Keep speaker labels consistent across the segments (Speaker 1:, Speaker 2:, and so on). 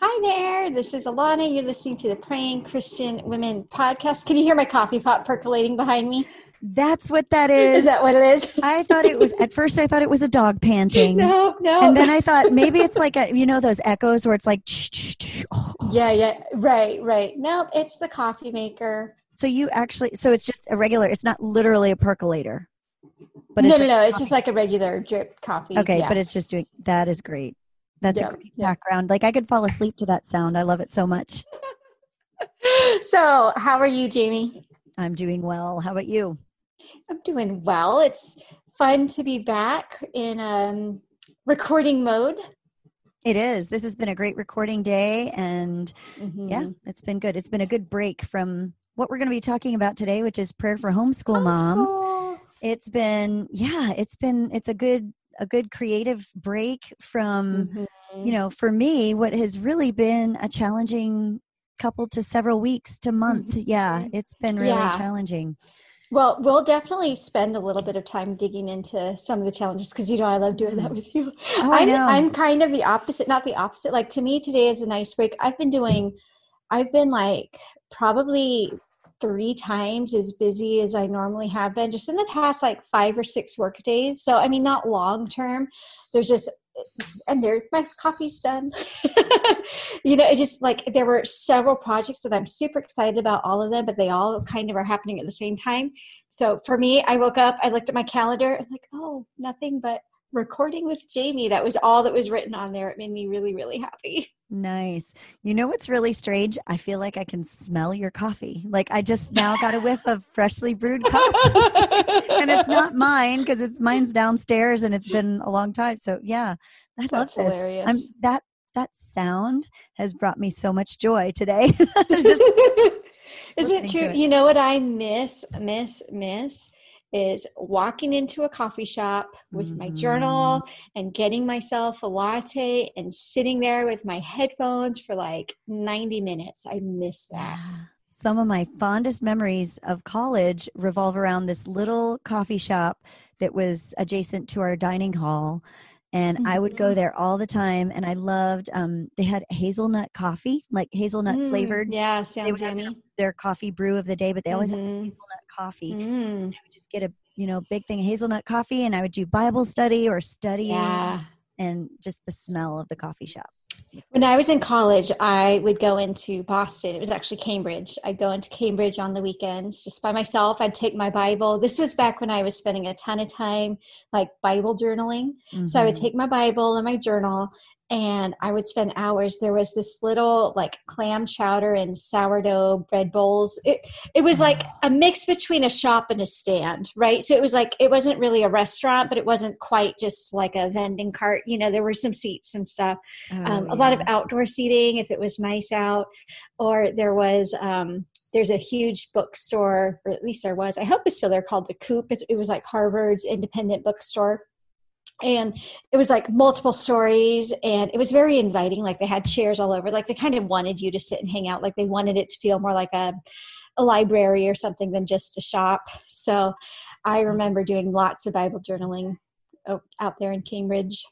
Speaker 1: Hi there. This is Alana. You're listening to the Praying Christian Women podcast. Can you hear my coffee pot percolating behind me?
Speaker 2: That's what that is.
Speaker 1: Is that what it is?
Speaker 2: I thought it was at first I thought it was a dog panting.
Speaker 1: no, no.
Speaker 2: And then I thought maybe it's like a you know those echoes where it's like oh.
Speaker 1: Yeah, yeah. Right, right. Nope, it's the coffee maker.
Speaker 2: So you actually so it's just a regular it's not literally a percolator.
Speaker 1: But no, no, no. It's just like a regular drip coffee.
Speaker 2: Okay,
Speaker 1: yeah.
Speaker 2: but it's just doing that is great. That's
Speaker 1: Yeah,
Speaker 2: a great
Speaker 1: yeah.
Speaker 2: background. Like I could fall asleep to that sound. I love it so much.
Speaker 1: so, how are you, Jamie?
Speaker 2: I'm doing well. How about you?
Speaker 1: I'm doing well. It's fun to be back in um, recording mode.
Speaker 2: It is. This has been a great recording day and yeah,
Speaker 1: Mhm.
Speaker 2: it's been good. It's been a good break from what we're going to be talking about today, which is prayer for homeschool moms. It's been yeah, it's been it's a good a good creative break from
Speaker 1: Mhm.
Speaker 2: you know, for me what has really been a challenging couple to several weeks to month. Mm-hmm. Yeah, mm-hmm. it's been really
Speaker 1: Yeah.
Speaker 2: challenging.
Speaker 1: Well, we'll definitely spend a little bit of time digging into some of the challenges because you know I love doing that mm-hmm. with you.
Speaker 2: Oh, I
Speaker 1: I'm,
Speaker 2: know.
Speaker 1: I'm kind of the opposite, not the opposite. Like to me, today is a nice break. I've been doing, I've been like probably three times as busy as I normally have been just in the past like five or six work days. So, I mean, not long term. There's just, and there, my coffee's done. you know, it just like there were several projects that I'm super excited about, all of them, but they all kind of are happening at the same time. So for me, I woke up, I looked at my calendar, and like, oh, nothing but recording with Jamie. That was all that was written on there. It made me really, really happy.
Speaker 2: Nice. You know what's really strange? I feel like I can smell your coffee. Like I just now got a whiff of freshly brewed coffee. and it's not mine because it's mine's downstairs and it's been a long time. So yeah, I love
Speaker 1: That's
Speaker 2: this. I'm, that that sound has brought me so much joy today. Just
Speaker 1: Is
Speaker 2: listening
Speaker 1: it true?
Speaker 2: it.
Speaker 1: You know what I miss, miss, miss is walking into a coffee shop with my journal
Speaker 2: Mm-hmm.
Speaker 1: and getting myself a latte and sitting there with my headphones for like 90 minutes. I miss that.
Speaker 2: Some of my fondest memories of college revolve around this little coffee shop that was adjacent to our dining hall. And I would go
Speaker 1: Mhm.
Speaker 2: there all the time. And I loved, um, they had hazelnut coffee, like hazelnut
Speaker 1: Mm,
Speaker 2: flavored,
Speaker 1: Yeah, sounds yummy.
Speaker 2: their coffee brew of the day, but they always had this
Speaker 1: Mhm.
Speaker 2: hazelnut coffee.
Speaker 1: Mm,
Speaker 2: I would just get a, you know, big thing of hazelnut coffee and I would do Bible study or study,
Speaker 1: yeah.
Speaker 2: and just the smell of the coffee shop.
Speaker 1: When I was in college, I would go into Boston. It was actually Cambridge. I'd go into Cambridge on the weekends just by myself. I'd take my Bible. This was back when I was spending a ton of time like Bible journaling. So I would
Speaker 2: Mhm.
Speaker 1: take my Bible and my journal and I would spend hours. There was this little like clam chowder and sourdough bread bowls. It it was like a mix between a shop and a stand, right? So it was like it wasn't really a restaurant, but it wasn't quite just like a vending cart. You know, there were some seats and stuff um,
Speaker 2: Oh,
Speaker 1: a lot of outdoor seating if it was nice out or there was um, there's a huge bookstore or at least there was i hope it's still there called the coop it's, it was like harvard's independent bookstore and it was like multiple stories and it was very inviting like they had chairs all over like they kind of wanted you to sit and hang out like they wanted it to feel more like a, a library or something than just a shop so i remember doing lots of bible journaling out there in cambridge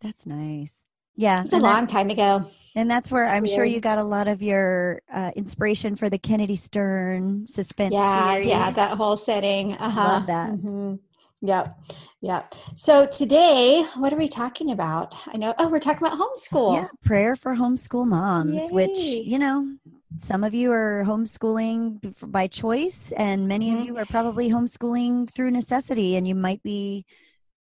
Speaker 2: That's nice. Yeah.
Speaker 1: it's a long time ago
Speaker 2: And that's where I'm sure you got a lot of your uh, inspiration for the Kennedy Stern suspense
Speaker 1: yeah
Speaker 2: series.
Speaker 1: yeah that whole setting uh-huh.
Speaker 2: Love that.
Speaker 1: Mhm. Yep yep so today what are we talking about i know oh we're talking about homeschool
Speaker 2: Yeah, prayer for homeschool moms, which you know, some of you are homeschooling by choice, and many
Speaker 1: Mhm.
Speaker 2: of you are probably homeschooling through necessity, and you might be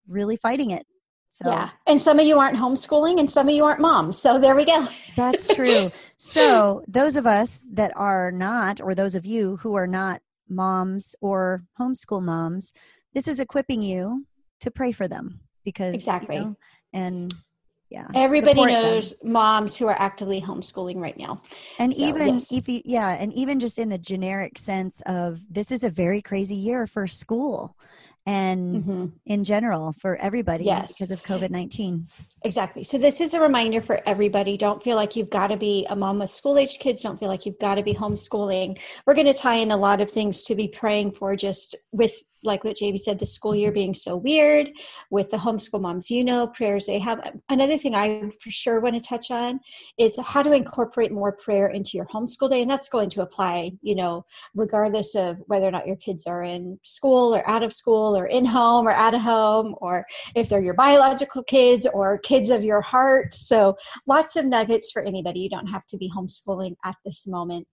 Speaker 2: really fighting it. So
Speaker 1: yeah and some of you aren't homeschooling and some of you aren't moms so there we go
Speaker 2: That's true. so, those of us that are not, or those of you who are not moms or homeschool moms, this is equipping you to pray for them because you
Speaker 1: Exactly.
Speaker 2: know, and yeah,
Speaker 1: everybody
Speaker 2: support them.
Speaker 1: knows moms who are actively homeschooling right now
Speaker 2: And
Speaker 1: So,
Speaker 2: even
Speaker 1: yes.
Speaker 2: if you, yeah, and even just in the generic sense of this is a very crazy year for school and
Speaker 1: Mhm.
Speaker 2: in general for everybody
Speaker 1: Yes.
Speaker 2: because of COVID nineteen.
Speaker 1: Exactly. So this is a reminder for everybody. Don't feel like you've got to be a mom with school age kids. Don't feel like you've got to be homeschooling. We're going to tie in a lot of things to be praying for just with like what Jamie said, the school year being so weird with the homeschool moms, you know, prayers they have. Another thing I for sure want to touch on is how to incorporate more prayer into your homeschool day. And that's going to apply, you know, regardless of whether or not your kids are in school or out of school or in home or out of home, or if they're your biological kids or kids of your heart. So lots of nuggets for anybody. You don't have to be homeschooling at this moment.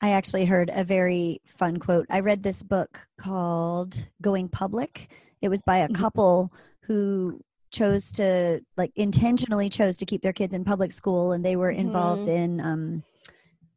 Speaker 2: I actually heard a very fun quote. I read this book called Going Public. It was by a mm-hmm. couple who chose to like intentionally chose to keep their kids in public school and they were involved mm-hmm. in um,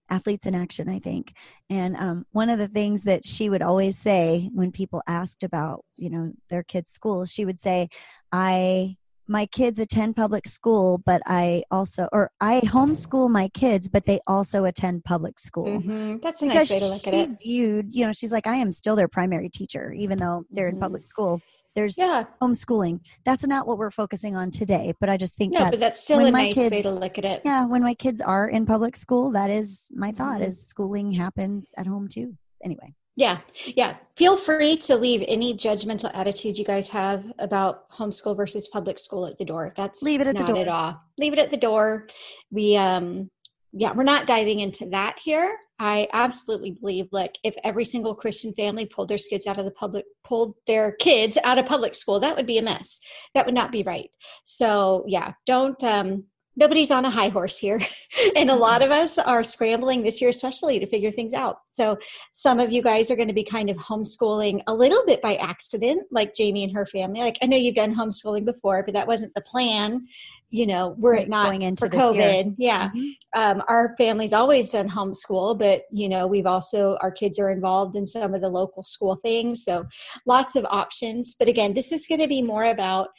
Speaker 2: athletes in action i think and um, one of the things that she would always say when people asked about you know their kids school she would say i my kids attend public school, but I also, or I homeschool my kids, but they also attend public school.
Speaker 1: Mm-hmm. That's a nice way to look at it.
Speaker 2: She Viewed, you know, she's like, I am still their primary teacher, even though they're mm-hmm. in public school. There's yeah. homeschooling. That's not what we're focusing on today, but I just think
Speaker 1: no, but that's still a nice kids, way to look at it.
Speaker 2: Yeah, when my kids are in public school, that is my thought: mm-hmm. is schooling happens at home too. Anyway.
Speaker 1: Yeah, yeah. Feel free to leave any judgmental attitudes you guys have about homeschool versus public school at the door. That's
Speaker 2: leave it at
Speaker 1: not
Speaker 2: the door.
Speaker 1: at all. Leave it at the door. We um yeah, we're not diving into that here. I absolutely believe like if every single Christian family pulled their kids out of the public pulled their kids out of public school, that would be a mess. That would not be right. So yeah, don't um nobody's on a high horse here. and a lot of us are scrambling this year, especially to figure things out. So, some of you guys are going to be kind of homeschooling a little bit by accident, like Jamie and her family. Like, I know you've done homeschooling before, but that wasn't the plan. You know, we're right, not going into for COVID. Year. Yeah. Mm-hmm. Um, our family's always done homeschool, but, you know, we've also, our kids are involved in some of the local school things. So, lots of options. But again, this is going to be more about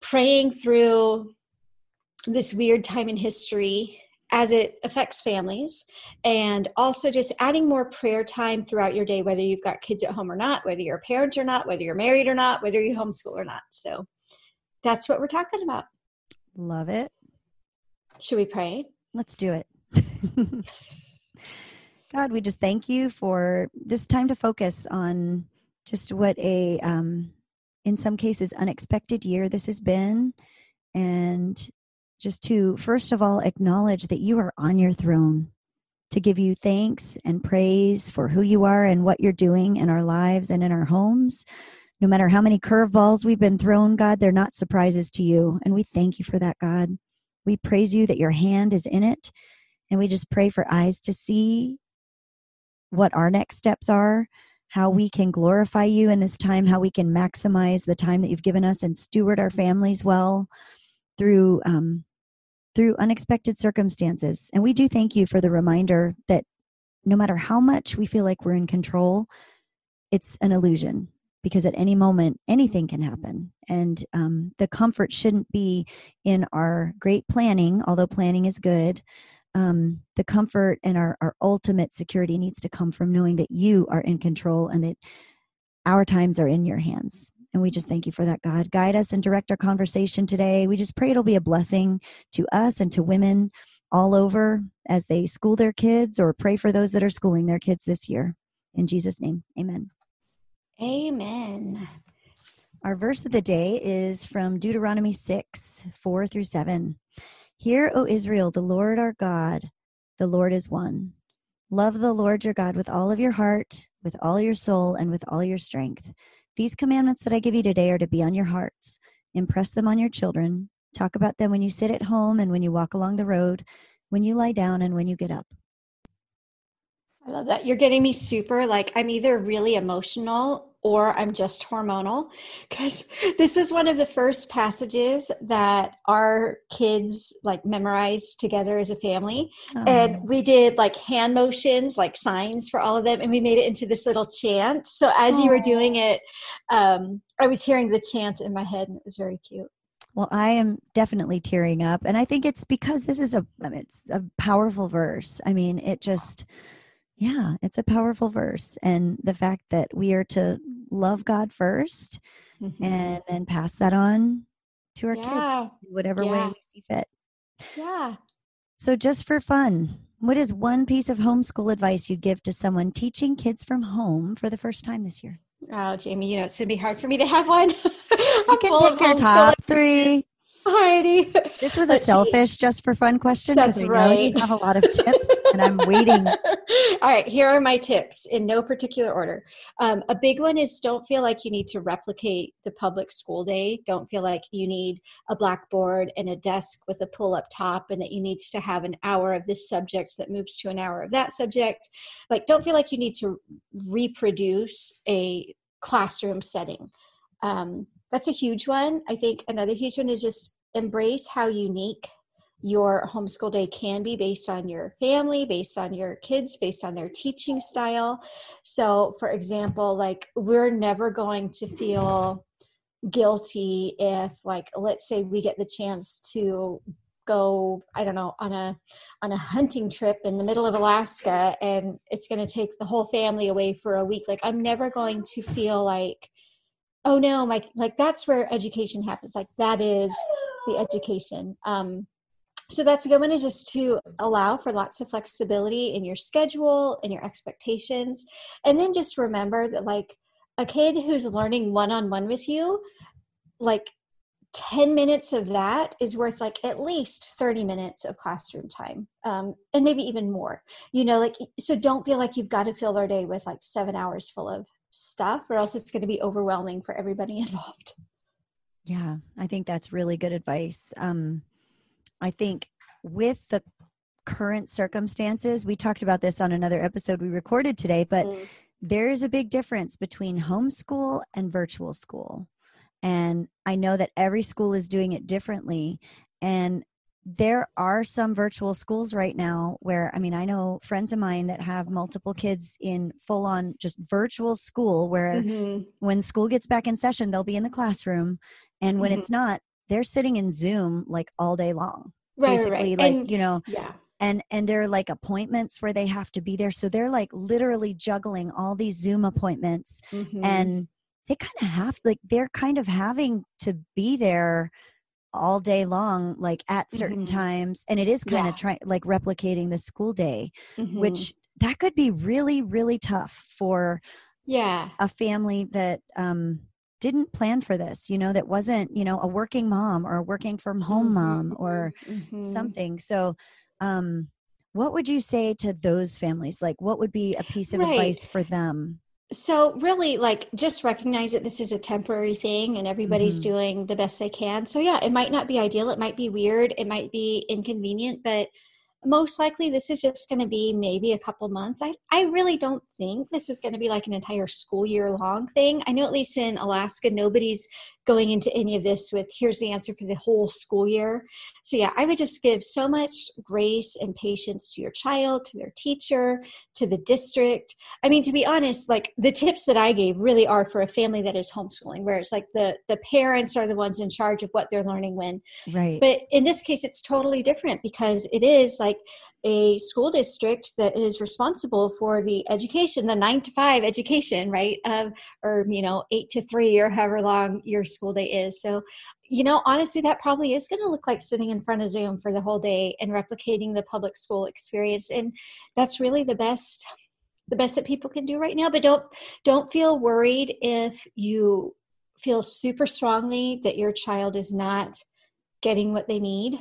Speaker 1: praying through this weird time in history as it affects families and also just adding more prayer time throughout your day whether you've got kids at home or not whether you're a parent or not whether you're married or not whether you homeschool or not. So that's what we're talking about.
Speaker 2: Love it.
Speaker 1: Should we pray?
Speaker 2: Let's do it. God we just thank you for this time to focus on just what a um in some cases unexpected year this has been. And just to first of all acknowledge that you are on your throne, to give you thanks and praise for who you are and what you're doing in our lives and in our homes. No matter how many curveballs we've been thrown, God, they're not surprises to you. And we thank you for that, God. We praise you that your hand is in it. And we just pray for eyes to see what our next steps are, how we can glorify you in this time, how we can maximize the time that you've given us and steward our families well through um, through unexpected circumstances. And we do thank you for the reminder that no matter how much we feel like we're in control, it's an illusion because at any moment anything can happen. And um, the comfort shouldn't be in our great planning, although planning is good. Um, the comfort and our, our ultimate security needs to come from knowing that you are in control and that our times are in your hands. And we just thank you for that, God. Guide us and direct our conversation today. We just pray it'll be a blessing to us and to women all over as they school their kids or pray for those that are schooling their kids this year. In Jesus' name, amen.
Speaker 1: Amen.
Speaker 2: Our verse of the day is from Deuteronomy 6 4 through 7. Hear, O Israel, the Lord our God, the Lord is one. Love the Lord your God with all of your heart, with all your soul, and with all your strength. These commandments that I give you today are to be on your hearts. Impress them on your children. Talk about them when you sit at home and when you walk along the road, when you lie down and when you get up.
Speaker 1: I love that. You're getting me super like I'm either really emotional or I'm just hormonal because this was one of the first passages that our kids like memorized together as a family. Oh. And we did like hand motions, like signs for all of them, and we made it into this little chant. So as oh. you were doing it, um, I was hearing the chant in my head, and it was very cute.
Speaker 2: Well, I am definitely tearing up, and I think it's because this is a it's a powerful verse. I mean, it just yeah, it's a powerful verse. And the fact that we are to love God 1st mm-hmm. and then pass that on to our
Speaker 1: Yeah.
Speaker 2: kids whatever way
Speaker 1: Yeah.
Speaker 2: we see fit.
Speaker 1: Yeah.
Speaker 2: So, just for fun, what is one piece of homeschool advice you'd give to someone teaching kids from home for the first time this year?
Speaker 1: Oh, Jamie, you know, it's going to be hard for me to have one.
Speaker 2: You
Speaker 1: I'm
Speaker 2: can pick your top three.
Speaker 1: Alrighty.
Speaker 2: This was a
Speaker 1: Let's see.
Speaker 2: selfish, just for fun question because I know you
Speaker 1: right.
Speaker 2: have a lot of tips, and I'm waiting.
Speaker 1: All right, here are my tips in no particular order. Um, a big one is don't feel like you need to replicate the public school day. Don't feel like you need a blackboard and a desk with a pull up top and that you need to have an hour of this subject that moves to an hour of that subject. Like, don't feel like you need to reproduce a classroom setting. Um, that's a huge one. I think another huge one is just embrace how unique your homeschool day can be based on your family, based on your kids, based on their teaching style. So, for example, like we're never going to feel guilty if like let's say we get the chance to go i don't know on a on a hunting trip in the middle of alaska and it's going to take the whole family away for a week like i'm never going to feel like oh no my like that's where education happens like that is the education. Um so that's a good one is just to allow for lots of flexibility in your schedule and your expectations. And then just remember that like a kid who's learning one-on-one with you like 10 minutes of that is worth like at least 30 minutes of classroom time um, and maybe even more. You know like so don't feel like you've got to fill their day with like seven hours full of stuff or else it's going to be overwhelming for everybody involved
Speaker 2: Yeah, I think that's really good advice. Um, I think with the current circumstances, we talked about this on another episode we recorded today, but
Speaker 1: Mm.
Speaker 2: there is a big difference between homeschool and virtual school. And I know that every school is doing it differently. And there are some virtual schools right now where, I mean, I know friends of mine that have multiple kids in full on just virtual school where
Speaker 1: Mhm.
Speaker 2: when school gets back in session, they'll be in the classroom. And when
Speaker 1: Mhm.
Speaker 2: it's not, they're sitting in Zoom like all day long.
Speaker 1: right
Speaker 2: Basically,
Speaker 1: right.
Speaker 2: like,
Speaker 1: and
Speaker 2: you know,
Speaker 1: yeah
Speaker 2: and and there are like appointments where they have to be there. So they're like literally juggling all these Zoom appointments
Speaker 1: Mhm.
Speaker 2: and they kind of have like they're kind of having to be there all day long like at certain
Speaker 1: Mhm.
Speaker 2: times and it is kind
Speaker 1: Yeah.
Speaker 2: of trying like replicating the school day
Speaker 1: Mhm.
Speaker 2: which that could be really really tough for
Speaker 1: yeah
Speaker 2: a family that um didn't plan for this you know that wasn't you know a working mom or a working from home mom or
Speaker 1: Mhm.
Speaker 2: something so um what would you say to those families like what would be a piece of
Speaker 1: Right.
Speaker 2: advice for them
Speaker 1: So really like just recognize that this is a temporary thing and everybody's
Speaker 2: Mhm.
Speaker 1: doing the best they can. So yeah, it might not be ideal, it might be weird, it might be inconvenient, but most likely this is just going to be maybe a couple months. I I really don't think this is going to be like an entire school year long thing. I know at least in Alaska nobody's going into any of this with here's the answer for the whole school year. So yeah, I would just give so much grace and patience to your child, to their teacher, to the district. I mean, to be honest, like the tips that I gave really are for a family that is homeschooling, where it's like the the parents are the ones in charge of what they're learning when.
Speaker 2: right
Speaker 1: But in this case, it's totally different because it is like a school district that is responsible for the education, the nine to five education, right? Um, or you know, eight to three, or however long your school day is. So you know, honestly, that probably is going to look like sitting in front of Zoom for the whole day and replicating the public school experience. And that's really the best the best that people can do right now but don't don't feel worried if you feel super strongly that your child is not getting what they need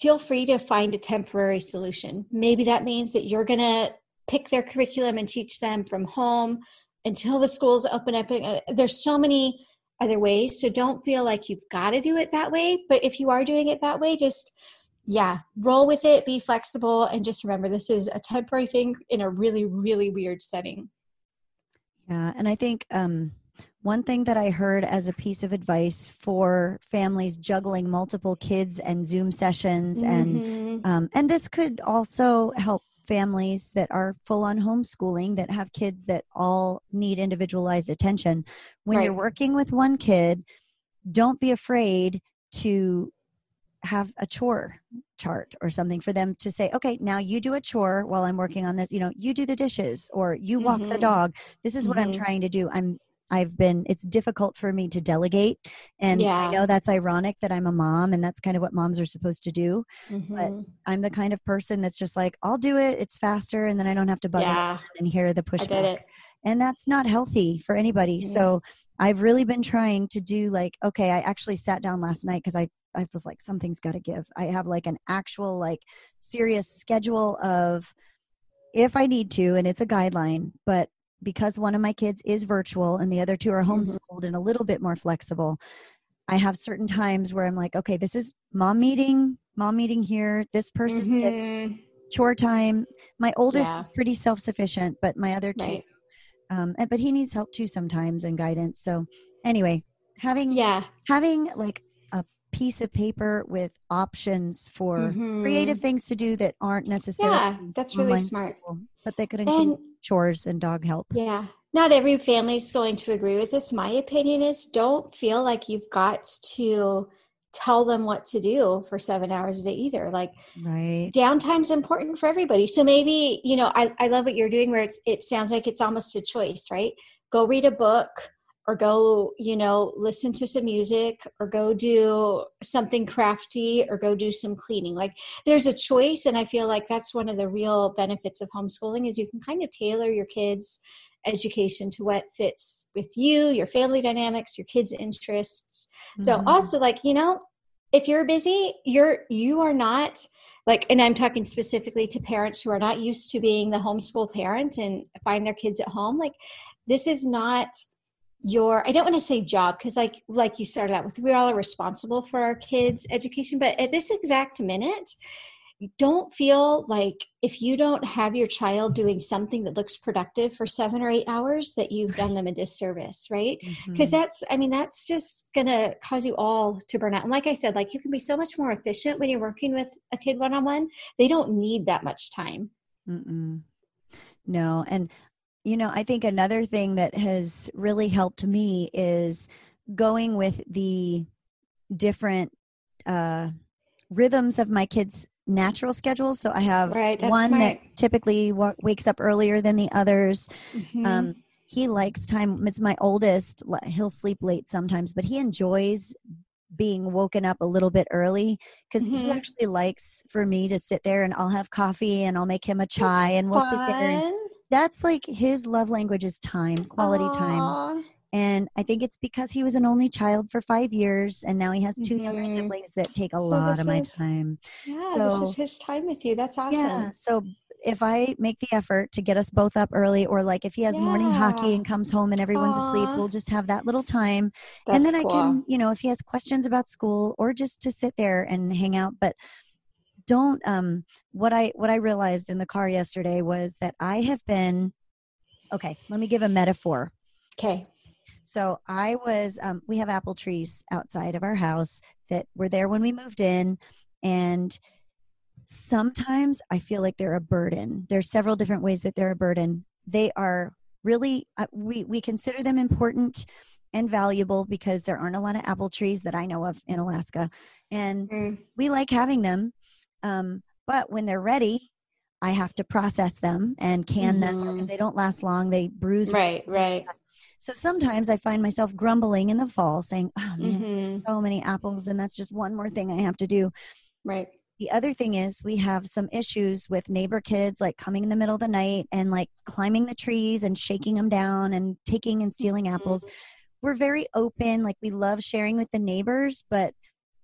Speaker 1: feel free to find a temporary solution. Maybe that means that you're going to pick their curriculum and teach them from home until the schools open up. Uh, there's so many other ways so don't feel like you've got to do it that way but if you are doing it that way just yeah roll with it be flexible and just remember this is a temporary thing in a really really weird setting.
Speaker 2: Yeah, and I think um, one thing that I heard as a piece of advice for families juggling multiple kids and Zoom sessions, and
Speaker 1: Mhm.
Speaker 2: um, and this could also help families that are full on homeschooling that have kids that all need individualized attention. When you're working with one kid, don't be afraid to have a chore chart or something for them to say okay now you do a chore while i'm working on this you know you do the dishes or you walk the
Speaker 1: Mhm.
Speaker 2: dog this is what i'm
Speaker 1: Mhm.
Speaker 2: trying to do i'm I've been, it's difficult for me to delegate. And
Speaker 1: Yeah.
Speaker 2: I know that's ironic that I'm a mom and that's kind of what moms are supposed to do.
Speaker 1: Mhm.
Speaker 2: I'm the kind of person that's just like, I'll do it. It's faster. And then I don't have to bug
Speaker 1: yeah,
Speaker 2: and hear the pushback. And that's not healthy for anybody.
Speaker 1: Yeah.
Speaker 2: So I've really been trying to do like, okay, I actually sat down last night because I, I was like, something's got to give. I have like an actual, like, serious schedule of if I need to, and it's a guideline, but because one of my kids is virtual and the other two are
Speaker 1: Mhm.
Speaker 2: homeschooled and a little bit more flexible, I have certain times where I'm like, okay, this is mom meeting, mom meeting here. This person
Speaker 1: Mhm.
Speaker 2: chore time. My oldest
Speaker 1: Yeah.
Speaker 2: is pretty self sufficient, but my other two,
Speaker 1: Right.
Speaker 2: um, and- but he needs help too sometimes and guidance. So anyway, having
Speaker 1: Yeah.
Speaker 2: having like a piece of paper with options for creative
Speaker 1: Mhm.
Speaker 2: things to do that aren't necessarily
Speaker 1: Yeah, that's really smart.
Speaker 2: school, but they could include
Speaker 1: And
Speaker 2: chores and dog help.
Speaker 1: yeah, not every family's going to agree with this. My opinion is don't feel like you've got to tell them what to do for seven hours a day either. Like
Speaker 2: Right.
Speaker 1: downtime's important for everybody. So maybe, you know, I, I love what you're doing where it's it sounds like it's almost a choice, right? Go read a book or go, you know, listen to some music or go do something crafty or go do some cleaning. Like there's a choice and I feel like that's one of the real benefits of homeschooling is you can kind of tailor your kids education to what fits with you, your family dynamics, your kids' interests. So
Speaker 2: Mhm.
Speaker 1: also like, you know, if you're busy, you're you are not like and I'm talking specifically to parents who are not used to being the homeschool parent and find their kids at home. Like this is not your I don't want to say job because like like you started out with we all are responsible for our kids' education, but at this exact minute, you don't feel like if you don't have your child doing something that looks productive for seven or eight hours that you've done them a disservice, right? because
Speaker 2: Mhm.
Speaker 1: that's i mean that's just gonna cause you all to burn out and like i said like you can be so much more efficient when you're working with a kid one-on-one they don't need that much time
Speaker 2: Mm-mm. No. And, you know, I think another thing that has really helped me is going with the different uh, rhythms of my kids' natural schedules. So I have
Speaker 1: Right,
Speaker 2: one
Speaker 1: smart.
Speaker 2: that typically wa- wakes up earlier than the others.
Speaker 1: Mhm.
Speaker 2: Um, he likes time. It's my oldest. He'll sleep late sometimes, but he enjoys being woken up a little bit early because he
Speaker 1: Mhm.
Speaker 2: actually likes for me to sit there and I'll have coffee and I'll make him a chai and we'll sit there. And
Speaker 1: Fun.
Speaker 2: That's like his love language is time, quality time. And I think it's because he was an only child for five years and now he has 2 younger
Speaker 1: Mhm.
Speaker 2: siblings that take a
Speaker 1: So
Speaker 2: lot of my
Speaker 1: is-
Speaker 2: time.
Speaker 1: yeah
Speaker 2: So-
Speaker 1: this is his time with you that's awesome
Speaker 2: Yeah. So if I make the effort to get us both up early, or like if he has morning hockey and comes home and everyone's asleep, we'll just have that little time.
Speaker 1: that's
Speaker 2: and then I can, you know, if he has questions about school or just to sit there and hang out. But don't um what I what I realized in the car yesterday was that I have been okay, let me give a metaphor.
Speaker 1: okay
Speaker 2: So I was, um, we have apple trees outside of our house that were there when we moved in. And sometimes I feel like they're a burden. There's several different ways that they're a burden. They are really, uh, we, we consider them important and valuable because there aren't a lot of apple trees that I know of in Alaska. And
Speaker 1: Mm.
Speaker 2: we like having them. Um, but when they're ready, I have to process them and can them because they don't last long. They bruise
Speaker 1: right right
Speaker 2: so sometimes I find myself grumbling in the fall saying, oh man,
Speaker 1: Mhm.
Speaker 2: so many apples, and that's just one more thing I have to do.
Speaker 1: right
Speaker 2: The other thing is, we have some issues with neighbor kids like coming in the middle of the night and like climbing the trees and shaking them down and taking and stealing
Speaker 1: Mm-hmm.
Speaker 2: apples. We're very open, like we love sharing with the neighbors, but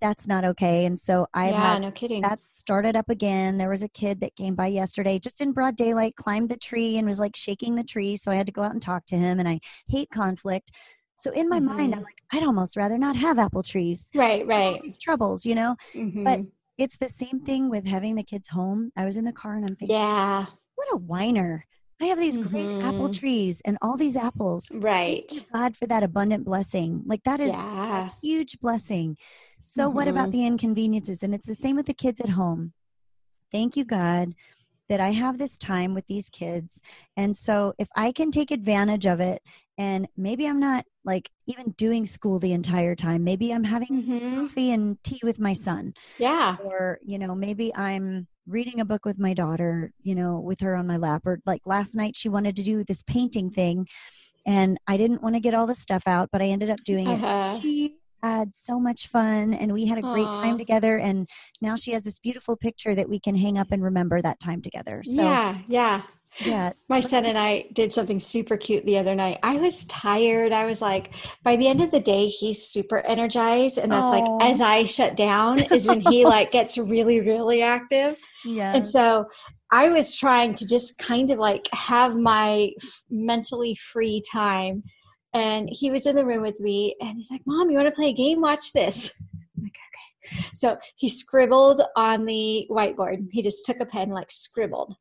Speaker 2: that's not okay. And so I've
Speaker 1: yeah
Speaker 2: had
Speaker 1: no kidding
Speaker 2: that's started up again. There was a kid that came by yesterday, just in broad daylight, climbed the tree and was like shaking the tree. So I had to go out and talk to him. And I hate conflict. So in my mind, I'm
Speaker 1: Mhm.
Speaker 2: like, I'd almost rather not have apple trees.
Speaker 1: right right
Speaker 2: these troubles, you know.
Speaker 1: Mhm.
Speaker 2: It's the same thing with having the kids home. I was in the car and I'm thinking,
Speaker 1: yeah
Speaker 2: what a whiner. I have these great apple
Speaker 1: Mhm.
Speaker 2: trees and all these apples.
Speaker 1: right
Speaker 2: God for that abundant blessing. Like that is
Speaker 1: yeah
Speaker 2: a huge blessing. So, what about
Speaker 1: Mhm.
Speaker 2: the inconveniences? And it's the same with the kids at home. Thank you, God, that I have this time with these kids. And so, if I can take advantage of it, and maybe I'm not like even doing school the entire time, maybe I'm having
Speaker 1: Mhm.
Speaker 2: coffee and tea with my son,
Speaker 1: yeah
Speaker 2: or, you know, maybe I'm reading a book with my daughter, you know, with her on my lap, or like last night she wanted to do this painting thing and I didn't want to get all the stuff out, but I ended up doing
Speaker 1: Uh-huh.
Speaker 2: it. She had so much fun and we had a great
Speaker 1: Aw.
Speaker 2: time together and now she has this beautiful picture that we can hang up and remember that time together. So
Speaker 1: yeah, yeah.
Speaker 2: yeah.
Speaker 1: My son and I did something super cute the other night. I was tired. I was like, by the end of the day, he's super energized. And that's
Speaker 2: Aw.
Speaker 1: like, as I shut down, is when he like gets really, really active.
Speaker 2: Yeah.
Speaker 1: And so I was trying to just kind of like have my f- mentally free time. And he was in the room with me and he's like, Mom, you want to play a game? Watch this. I'm like, okay. So he scribbled on the whiteboard. He just took a pen, like scribbled.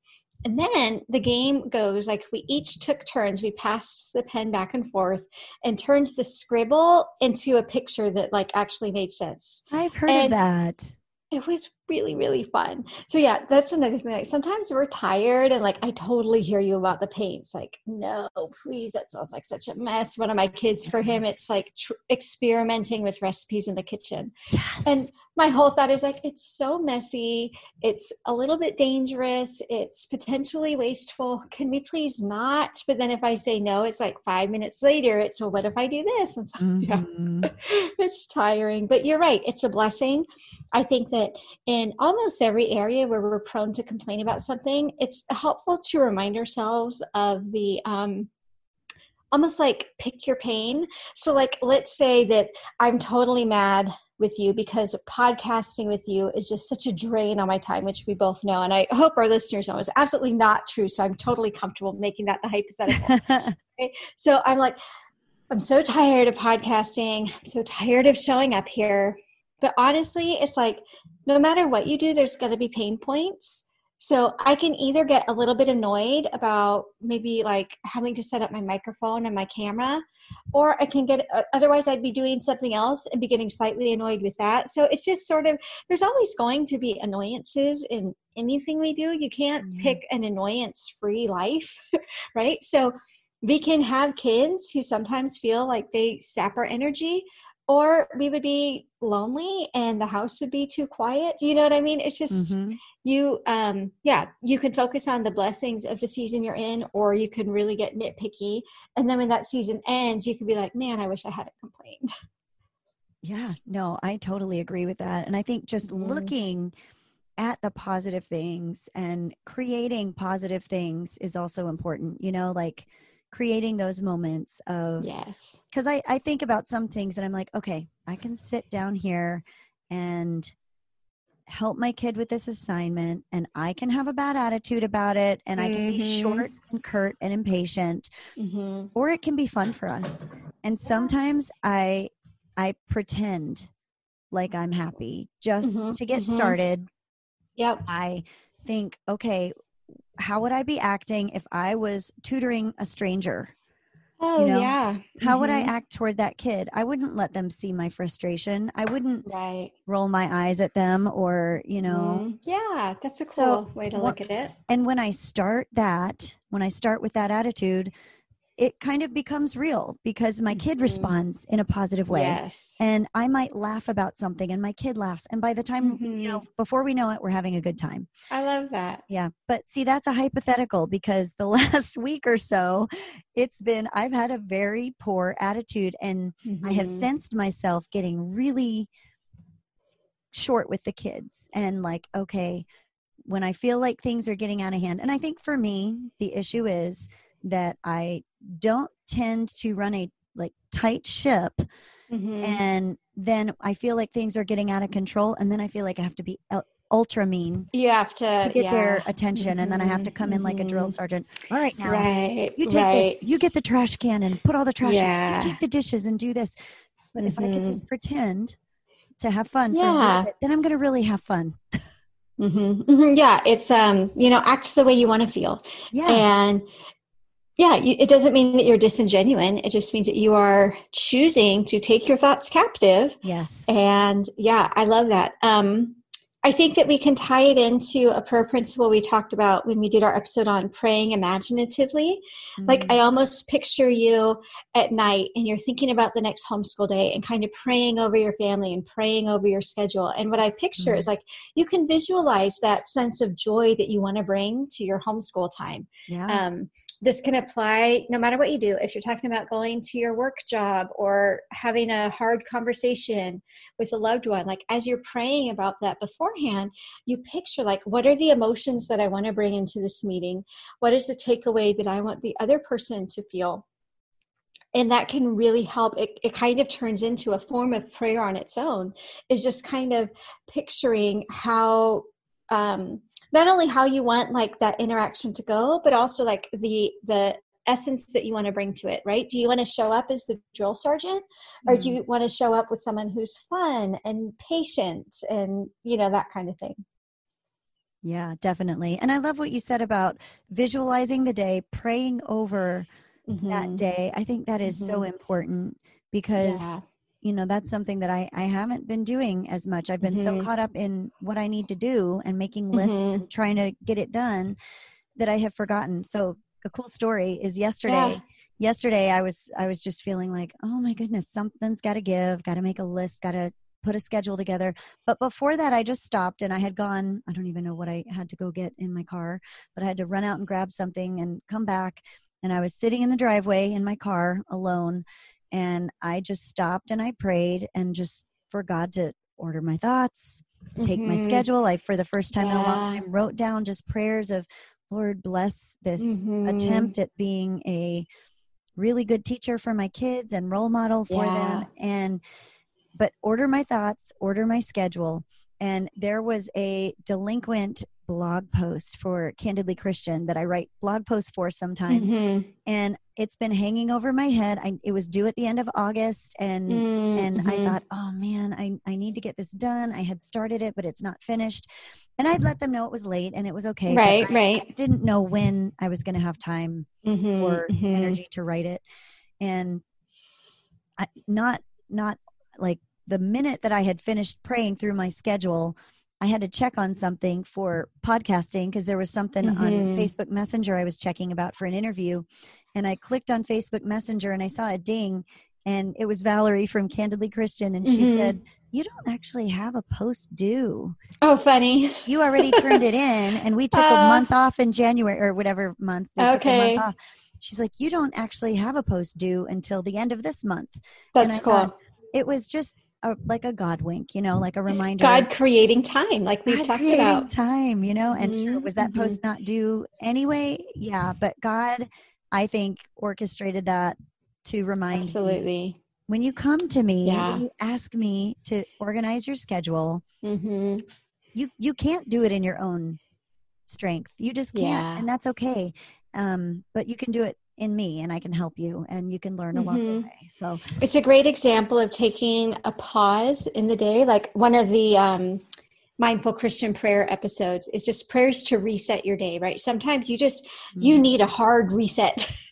Speaker 1: And then the game goes like we each took turns. We passed the pen back and forth and turned the scribble into a picture that like actually made sense
Speaker 2: I've heard of that.
Speaker 1: it was really really fun. So yeah that's another thing like sometimes we're tired and like i totally hear you about the paints like no please that sounds like such a mess. One of my kids for him it's like tr- experimenting with recipes in the kitchen.
Speaker 2: Yes.
Speaker 1: and my whole thought is like it's so messy it's a little bit dangerous it's potentially wasteful. Can we please not? But then if i say no it's like five minutes later it's well what if i do this? And so, yeah
Speaker 2: Mhm.
Speaker 1: it's tiring. But you're right it's a blessing. I think that in almost every area where we're prone to complain about something it's helpful to remind ourselves of the um almost like pick your pain so like let's say that i'm totally mad with you because podcasting with you is just such a drain on my time which we both know and i hope our listeners know is absolutely not true so i'm totally comfortable making that the hypothetical so I'm like, I'm so tired of podcasting. I'm so tired of showing up here. But honestly, it's like no matter what you do, there's going to be pain points. So I can either get a little bit annoyed about maybe like having to set up my microphone and my camera, or I can get, uh, otherwise, I'd be doing something else and be getting slightly annoyed with that. So it's just sort of, there's always going to be annoyances in anything we do. You can't
Speaker 2: Yeah.
Speaker 1: pick an annoyance free life, right? So we can have kids who sometimes feel like they sap our energy or we would be lonely and the house would be too quiet do you know what i mean it's just
Speaker 2: Mhm.
Speaker 1: you um yeah you can focus on the blessings of the season you're in or you can really get nitpicky and then when that season ends you can be like man i wish i hadn't complained
Speaker 2: Yeah, no, I totally agree with that. And I think just
Speaker 1: Mhm.
Speaker 2: looking at the positive things and creating positive things is also important, you know, like creating those moments of
Speaker 1: yes
Speaker 2: because I, I think about some things and I'm like, okay, I can sit down here and help my kid with this assignment and I can have a bad attitude about it and I can be
Speaker 1: Mhm.
Speaker 2: short and curt and impatient
Speaker 1: mm-hmm.
Speaker 2: or it can be fun for us. And sometimes I I pretend like I'm happy just
Speaker 1: Mhm,
Speaker 2: to get
Speaker 1: mhm.
Speaker 2: started.
Speaker 1: yep
Speaker 2: I think, okay, how would I be acting if I was tutoring a stranger?
Speaker 1: oh
Speaker 2: know,
Speaker 1: yeah
Speaker 2: How would I
Speaker 1: Mhm.
Speaker 2: act toward that kid? I wouldn't let them see my frustration. I wouldn't
Speaker 1: right
Speaker 2: roll my eyes at them or, you know.
Speaker 1: Mhm. yeah that's a cool
Speaker 2: So,
Speaker 1: way to look at it
Speaker 2: And when I start that, when I start with that attitude, it kind of becomes real because my kid
Speaker 1: Mhm.
Speaker 2: responds in a positive way.
Speaker 1: yes
Speaker 2: And I might laugh about something and my kid laughs. And by the time, you know,
Speaker 1: Mhm.
Speaker 2: before we know it, we're having a good time.
Speaker 1: i love that
Speaker 2: Yeah. But see, that's a hypothetical because the last week or so, it's been, I've had a very poor attitude and I have
Speaker 1: Mhm.
Speaker 2: sensed myself getting really short with the kids and like, okay, when I feel like things are getting out of hand. And I think for me, the issue is that I don't tend to run a like tight ship
Speaker 1: Mhm.
Speaker 2: and then I feel like things are getting out of control and then I feel like I have to be ultra mean
Speaker 1: you have to
Speaker 2: to get their
Speaker 1: yeah.
Speaker 2: attention and then I have to come in like a drill
Speaker 1: mhm.
Speaker 2: sergeant. All right now.
Speaker 1: right
Speaker 2: You take
Speaker 1: right
Speaker 2: this. You get the trash can and put all the trash. in.
Speaker 1: Yeah.
Speaker 2: You take the dishes and do this. But if I could
Speaker 1: Mhm.
Speaker 2: just pretend to have fun, for a
Speaker 1: Yeah.
Speaker 2: bit, then I'm going to really have fun.
Speaker 1: Mhm, mhm. yeah it's um you know act the way you want to feel
Speaker 2: Yeah.
Speaker 1: and yeah you, it doesn't mean that you're disingenuine it just means that you are choosing to take your thoughts captive
Speaker 2: yes.
Speaker 1: and yeah i love that um i think that we can tie it into a prayer principle we talked about when we did our episode on praying imaginatively like
Speaker 2: Mhm.
Speaker 1: i almost picture you at night and you're thinking about the next homeschool day and kind of praying over your family and praying over your schedule and what i picture
Speaker 2: Mhm.
Speaker 1: is like you can visualize that sense of joy that you want to bring to your homeschool time
Speaker 2: yeah.
Speaker 1: um, this can apply no matter what you do. If you're talking about going to your work job or having a hard conversation with a loved one, like as you're praying about that beforehand, you picture like, what are the emotions that I want to bring into this meeting? What is the takeaway that I want the other person to feel? and that can really help it, it kind of turns into a form of prayer on its own is just kind of picturing how um, not only how you want like that interaction to go but also like the the essence that you want to bring to it right do you want to show up as the drill sergeant or mm. do you want to show up with someone who's fun and patient and you know that kind of thing
Speaker 2: yeah definitely and i love what you said about visualizing the day praying over mm-hmm. that day i think that is mm-hmm. so important because yeah. You know that's something that i i haven't been doing as much i've been mm-hmm. so caught up in what i need to do and making lists mm-hmm. and trying to get it done that i have forgotten so a cool story is yesterday yeah. yesterday i was i was just feeling like oh my goodness something's got to give got to make a list got to put a schedule together. But before that, I just stopped and I had gone, I don't even know what I had to go get in my car, but I had to run out and grab something and come back and I was sitting in the driveway in my car alone and I just stopped and I prayed and just for God to order my thoughts, take mm-hmm. my schedule. I for the first time yeah. in a long time wrote down just prayers of Lord bless this mm-hmm. attempt at being a really good teacher for my kids and role model for yeah. them and but order my thoughts, order my schedule and there was a delinquent blog post for Candidly Christian that I write blog posts for sometimes. Mm-hmm. And it's been hanging over my head. I, it was due at the end of August and mm-hmm. and I mm-hmm. thought, oh man, I, I need to get this done. I had started it, but it's not finished. And I'd let them know it was late and it was okay.
Speaker 1: Right, right.
Speaker 2: I didn't know when I was gonna have time mm-hmm. or mm-hmm. energy to write it. And I, not not like the minute that I had finished praying through my schedule, I had to check on something for podcasting because there was something mm-hmm. on Facebook Messenger I was checking about for an interview. And I clicked on Facebook Messenger and I saw a ding, and it was Valerie from Candidly Christian. And she mm-hmm. said, You don't actually have a post due.
Speaker 1: Oh, funny.
Speaker 2: You already turned it in, and we took uh, a month off in January or whatever month.
Speaker 1: okay. Month
Speaker 2: She's like, You don't actually have a post due until the end of this month.
Speaker 1: That's cool. Thought,
Speaker 2: it was just a, like a God wink, you know, like a reminder.
Speaker 1: God creating time, like we've God talked creating about.
Speaker 2: time, you know, and mm-hmm. sure, was that mm-hmm. post not due anyway? Yeah, but God, I think, orchestrated that to remind
Speaker 1: absolutely.
Speaker 2: Me, when you come to me, yeah. when you ask me to organize your schedule, mm-hmm. you you can't do it in your own strength. You just can't, yeah. and that's okay. Um, but you can do it in me and I can help you and you can learn mm-hmm. along the mm-hmm. way. So
Speaker 1: it's a great example of taking a pause in the day. Like one of the um, mindful Christian prayer episodes is just prayers to reset your day, right? Sometimes you just, mm-hmm. you need a hard reset.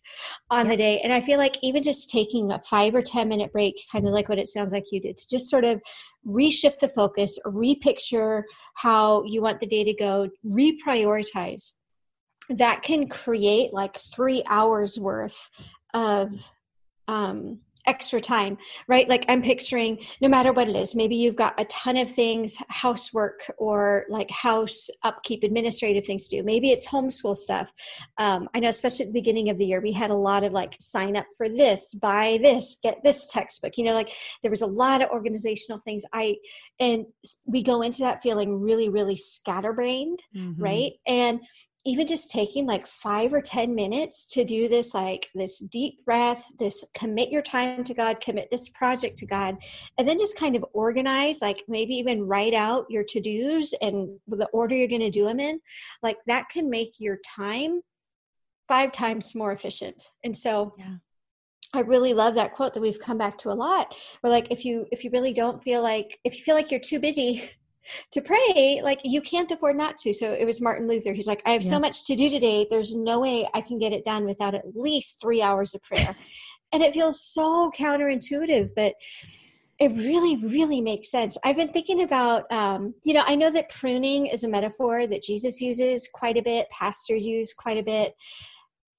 Speaker 1: on the day. And I feel like even just taking a five or 10 minute break, kind of like what it sounds like you did, to just sort of reshift the focus, repicture how you want the day to go, reprioritize that can create like three hours worth of um, extra time, right? Like I'm picturing, no matter what it is, maybe you've got a ton of things, housework or like house upkeep, administrative things to do. Maybe it's homeschool stuff. Um, I know, especially at the beginning of the year, we had a lot of like sign up for this, buy this, get this textbook. You know, like there was a lot of organizational things. I and we go into that feeling really, really scatterbrained, mm-hmm. right? And even just taking like five or 10 minutes to do this, like this deep breath, this commit your time to God, commit this project to God, and then just kind of organize, like maybe even write out your to dos and the order you're going to do them in, like that can make your time five times more efficient. And so, yeah. I really love that quote that we've come back to a lot. Where like if you if you really don't feel like if you feel like you're too busy to pray like you can't afford not to. So it was martin luther. He's like i have yeah. so much to do today. There's no way i can get it done without at least three hours of prayer. And it feels so counterintuitive but it really really makes sense. I've been thinking about um, you know i know that pruning is a metaphor that jesus uses quite a bit pastors use quite a bit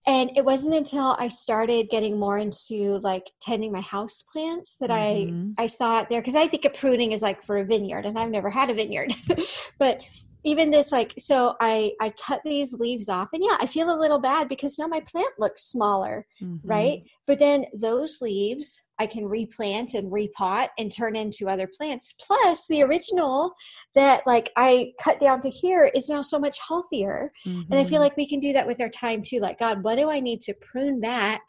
Speaker 1: and it wasn't until i started getting more into like tending my house plants that mm-hmm. i i saw it there because i think of pruning is like for a vineyard and i've never had a vineyard but even this like so i i cut these leaves off and yeah i feel a little bad because now my plant looks smaller mm-hmm. right but then those leaves i can replant and repot and turn into other plants plus the original that like i cut down to here is now so much healthier mm-hmm. and i feel mm-hmm. like we can do that with our time too like god what do i need to prune back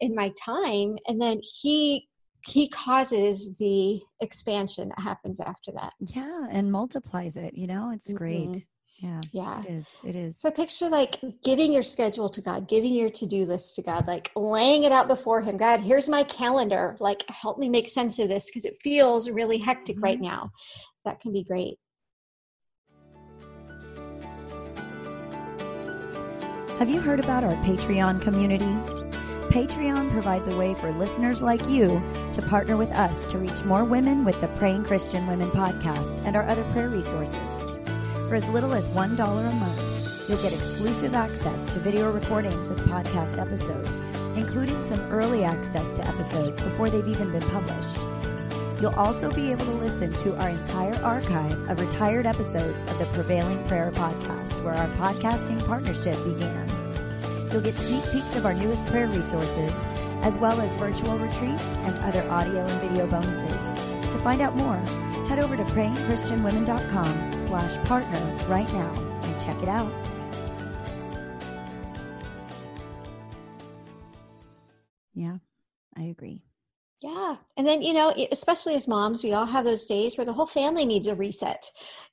Speaker 1: in my time and then he he causes the expansion that happens after that.
Speaker 2: Yeah, and multiplies it, you know, it's mm-hmm. great. Yeah.
Speaker 1: Yeah.
Speaker 2: It is. It is.
Speaker 1: So picture like giving your schedule to God, giving your to-do list to God, like laying it out before him. God, here's my calendar. Like help me make sense of this because it feels really hectic mm-hmm. right now. That can be great.
Speaker 2: Have you heard about our Patreon community? Patreon provides a way for listeners like you to partner with us to reach more women with the Praying Christian Women podcast and our other prayer resources. For as little as $1 a month, you'll get exclusive access to video recordings of podcast episodes, including some early access to episodes before they've even been published. You'll also be able to listen to our entire archive of retired episodes of the Prevailing Prayer podcast, where our podcasting partnership began. You'll get sneak peeks of our newest prayer resources, as well as virtual retreats and other audio and video bonuses. To find out more, head over to prayingchristianwomen.com slash partner right now and check it out. Yeah, I agree.
Speaker 1: Yeah. And then, you know, especially as moms, we all have those days where the whole family needs a reset,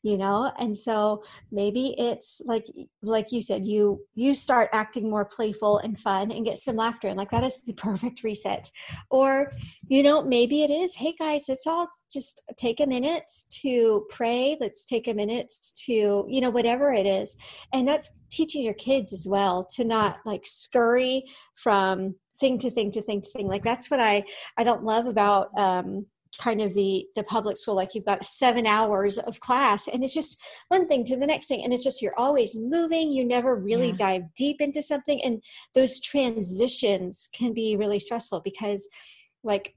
Speaker 1: you know? And so maybe it's like like you said, you you start acting more playful and fun and get some laughter and like that is the perfect reset. Or, you know, maybe it is, hey guys, it's all just take a minute to pray. Let's take a minute to, you know, whatever it is. And that's teaching your kids as well to not like scurry from thing to thing to thing to thing. Like that's what i i don't love about um kind of the the public school. Like you've got seven hours of class and it's just one thing to the next thing. And it's just you're always moving. You never really yeah. dive deep into something. And those transitions can be really stressful because like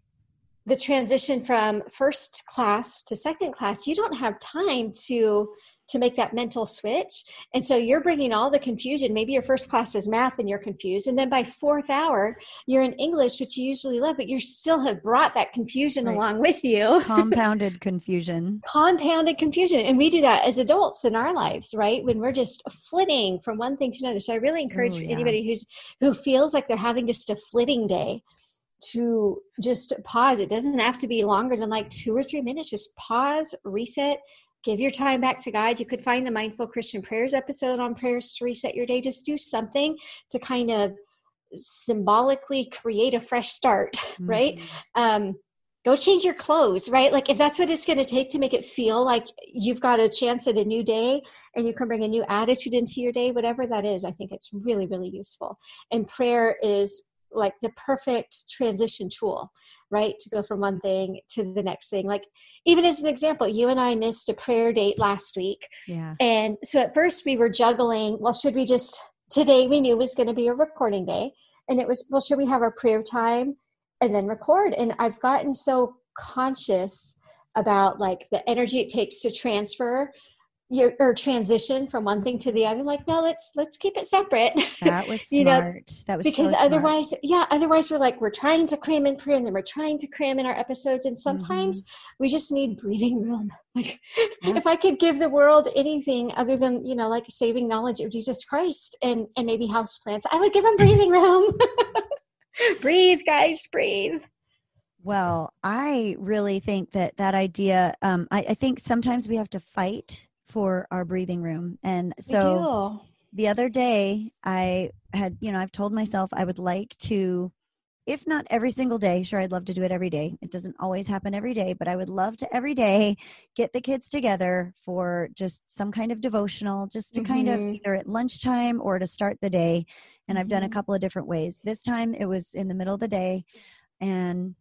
Speaker 1: the transition from first class to second class you don't have time to to make that mental switch. And so you're bringing all the confusion. Maybe your first class is math and you're confused. And then by fourth hour, you're in English, which you usually love, but you still have brought that confusion right. along with you.
Speaker 2: Compounded confusion.
Speaker 1: Compounded confusion. And we do that as adults in our lives, right? When we're just flitting from one thing to another. So I really oh, encourage Ooh, yeah. anybody who's who feels like they're having just a flitting day to just pause. It doesn't have to be longer than like two or three minutes. Just pause, reset, give your time back to God. You could find the Mindful Christian Prayers episode on prayers to reset your day. Just do something to kind of symbolically create a fresh start, right? Mm-hmm. Um, go change your clothes, right? Like if that's what it's going to take to make it feel like you've got a chance at a new day and you can bring a new attitude into your day, whatever that is, I think it's really, really useful. And prayer is like the perfect transition tool right to go from one thing to the next thing. Like even as an example you and i missed a prayer date last week.
Speaker 2: Yeah.
Speaker 1: And so at first we were juggling well should we just today we knew was going to be a recording day. And it was well should we have our prayer time and then record? And i've gotten so conscious about like the energy it takes to transfer your or transition from one thing to the other like no let's let's keep it separate
Speaker 2: that was you smart. know that was
Speaker 1: because
Speaker 2: so
Speaker 1: otherwise yeah otherwise we're like we're trying to cram in prayer and then we're trying to cram in our episodes and sometimes mm-hmm. we just need breathing room like yeah. if i could give the world anything other than you know like saving knowledge of jesus christ and and maybe house plants i would give them breathing room breathe guys breathe
Speaker 2: well, I really think that that idea, um, I, I think sometimes we have to fight for our breathing room. And so the other day, I had, you know, I've told myself I would like to, if not every single day, sure, I'd love to do it every day. It doesn't always happen every day, but I would love to every day get the kids together for just some kind of devotional, just to mm-hmm. kind of mm-hmm. either at lunchtime or to start the day. And. I've done a mm-hmm. couple of different ways. This time it was in the middle of the day. And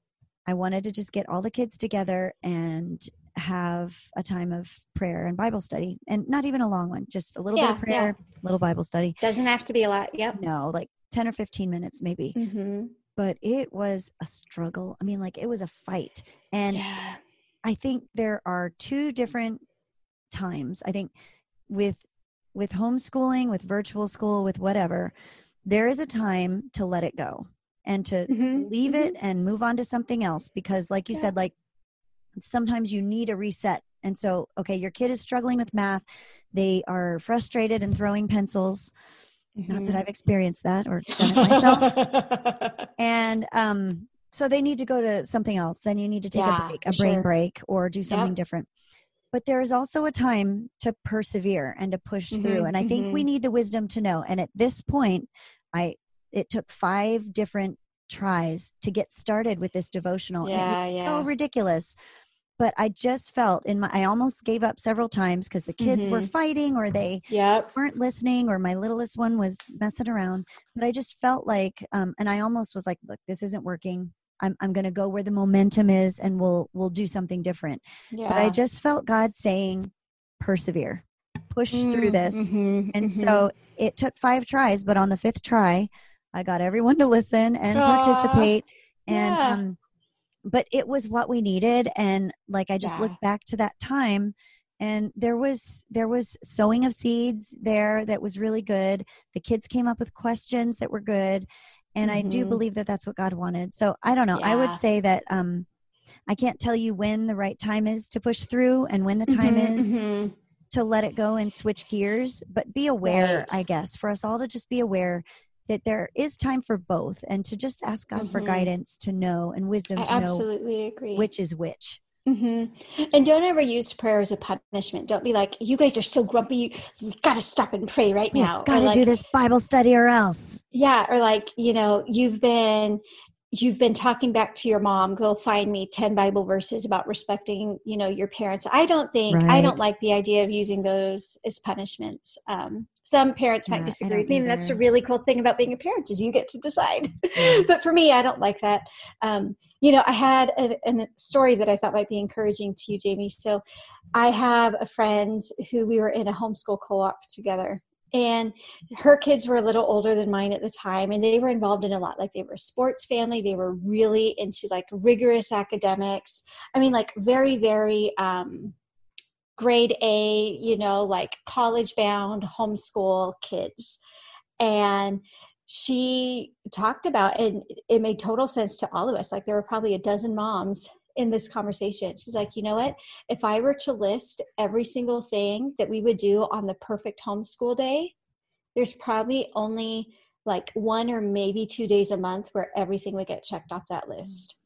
Speaker 2: I wanted to just get all the kids together and have a time of prayer and Bible study, and not even a long one, just a little yeah, bit of prayer, yeah. little Bible study.
Speaker 1: Doesn't have to be a lot. Yep.
Speaker 2: No, like 10 or 15 minutes maybe. Mm-hmm. But it was a struggle. I mean, like it was a fight. And yeah. I think there are two different times. I think with with homeschooling with virtual school with whatever there is a time to let it go and to
Speaker 1: Mhm,
Speaker 2: leave it and move on to something else because like you
Speaker 1: Yeah.
Speaker 2: said like sometimes you need a reset. And so okay your kid is struggling with math. They are frustrated and throwing pencils. Not that
Speaker 1: Mhm.
Speaker 2: i've experienced that or done it myself. And um so they need to go to something else. Then you need to take
Speaker 1: Yeah,
Speaker 2: a break a
Speaker 1: for
Speaker 2: brain break or do something
Speaker 1: Yep.
Speaker 2: different. But there is also a time to persevere and to push through.
Speaker 1: Mhm,
Speaker 2: and i think we
Speaker 1: mhm.
Speaker 2: need the wisdom to know. And at this point i it took five different tries to get started with this devotional and
Speaker 1: Yeah,
Speaker 2: it was so
Speaker 1: yeah.
Speaker 2: ridiculous but i just felt in my i almost gave up several times because the kids were
Speaker 1: Mhm.
Speaker 2: fighting or they
Speaker 1: Yep.
Speaker 2: weren't listening or my littlest one was messing around but i just felt like um, and i almost was like look this isn't working i'm, I'm going to go where the momentum is and we'll we'll do something different
Speaker 1: Yeah.
Speaker 2: but i just felt god saying persevere push through
Speaker 1: Mm,
Speaker 2: this
Speaker 1: mhm,
Speaker 2: and
Speaker 1: mhm.
Speaker 2: so it took five tries but on the fifth try i got everyone to listen and
Speaker 1: Aw,
Speaker 2: participate and
Speaker 1: yeah.
Speaker 2: um but it was what we needed and like i just
Speaker 1: Yeah.
Speaker 2: look back to that time and there was there was sowing of seeds there that was really good the kids came up with questions that were good and i do
Speaker 1: Mhm.
Speaker 2: believe that that's what god wanted so i don't know i would say that um i can't tell you when the right time is to push through and when the time
Speaker 1: Mhm,
Speaker 2: is
Speaker 1: mhm.
Speaker 2: to let it go and switch gears but be aware
Speaker 1: Right.
Speaker 2: i guess for us all to just be aware that there is time for both and to just ask god for
Speaker 1: Mhm.
Speaker 2: guidance to know and wisdom
Speaker 1: I
Speaker 2: to know
Speaker 1: absolutely agree.
Speaker 2: which is which
Speaker 1: hmm And don't ever use prayer as a punishment. Don't be like, you guys are so grumpy. You, you got to stop and pray right now.
Speaker 2: Got to
Speaker 1: like,
Speaker 2: do this bible study or else
Speaker 1: Yeah. Or like, you know, you've been you've been talking back to your mom go find me 10 bible verses about respecting you know your parents. I don't think i don't like the idea of using those as punishments. Um, some parents
Speaker 2: Yeah,
Speaker 1: might disagree with me and that's the really cool thing about being a parent is you get to decide.
Speaker 2: Yeah.
Speaker 1: but for me i don't like that. Um, you know i had a, a story that i thought might be encouraging to you jamie. So i have a friend who we were in a homeschool co-op together and her kids were a little older than mine at the time and they were involved in a lot. Like they were a sports family. They were really into like rigorous academics. I mean like very very um grade a you know like college bound homeschool kids. And she talked about and it made total sense to all of us. Like there were probably a dozen moms in this conversation. She's like you know what? If i were to list every single thing that we would do on the perfect homeschool day there's probably only like one or maybe two days a month where everything would get checked off that list.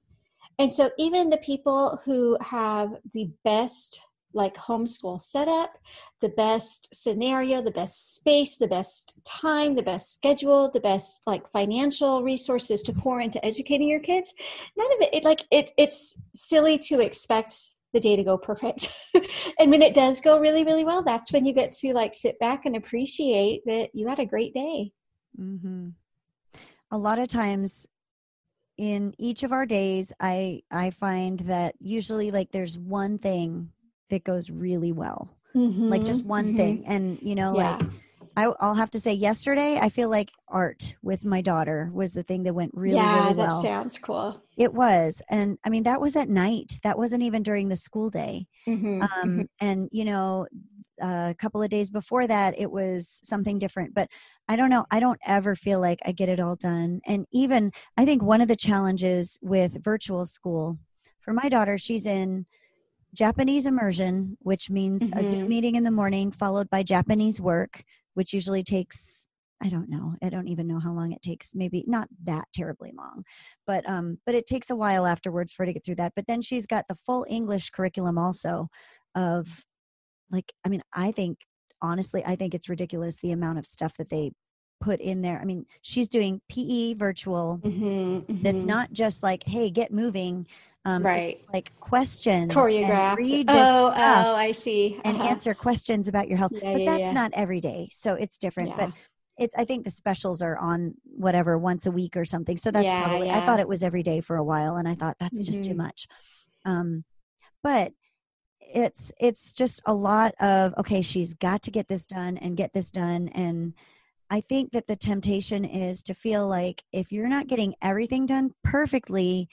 Speaker 1: And so even the people who have the best like homeschool setup, the best scenario, the best space, the best time, the best schedule, the best like financial resources to pour into educating your kids, none of it, it like it it's silly to expect the day to go perfect. and when it does go really, really well, that's when you get to like sit back and appreciate that you had a great day.
Speaker 2: Mm-hmm. A lot of times in each of our days, I I find that usually like there's one thing that goes really well, like just one
Speaker 1: mhm.
Speaker 2: thing, and you know,
Speaker 1: Yeah.
Speaker 2: like I, I'll have to say, yesterday I feel like art with my daughter was the thing that went really well.
Speaker 1: yeah,
Speaker 2: really
Speaker 1: that sounds cool.
Speaker 2: It was, and I mean that was at night. That wasn't even during the school day.
Speaker 1: Mhm, mhm.
Speaker 2: um, and you know uh, a couple of days before that it was something different but i don't know i don't ever feel like i get it all done and even i think one of the challenges with virtual school for my daughter she's in japanese immersion which means a zoom
Speaker 1: Mhm.
Speaker 2: meeting in the morning followed by japanese work which usually takes i don't know i don't even know how long it takes maybe not that terribly long but um but it takes a while afterwards for her to get through that but then she's got the full english curriculum also of like i mean i think honestly i think it's ridiculous the amount of stuff that they put in there i mean she's doing pe virtual
Speaker 1: Mhm,
Speaker 2: that's
Speaker 1: mhm.
Speaker 2: not just like hey get moving um
Speaker 1: Right.
Speaker 2: like questions and
Speaker 1: choreographed.
Speaker 2: read this
Speaker 1: oh, oh, I see.
Speaker 2: and
Speaker 1: Uh-huh.
Speaker 2: answer questions about your health
Speaker 1: Yeah,
Speaker 2: but
Speaker 1: yeah,
Speaker 2: that's
Speaker 1: yeah.
Speaker 2: not every day so it's different but it's i think the specials are on whatever once a week or something so that's probably i thought it was every day for a while and i thought that's just too
Speaker 1: Mhm.
Speaker 2: much um but it's it's just a lot of okay she's got to get this done and get this done and i think that the temptation is to feel like if you're not getting everything done perfectly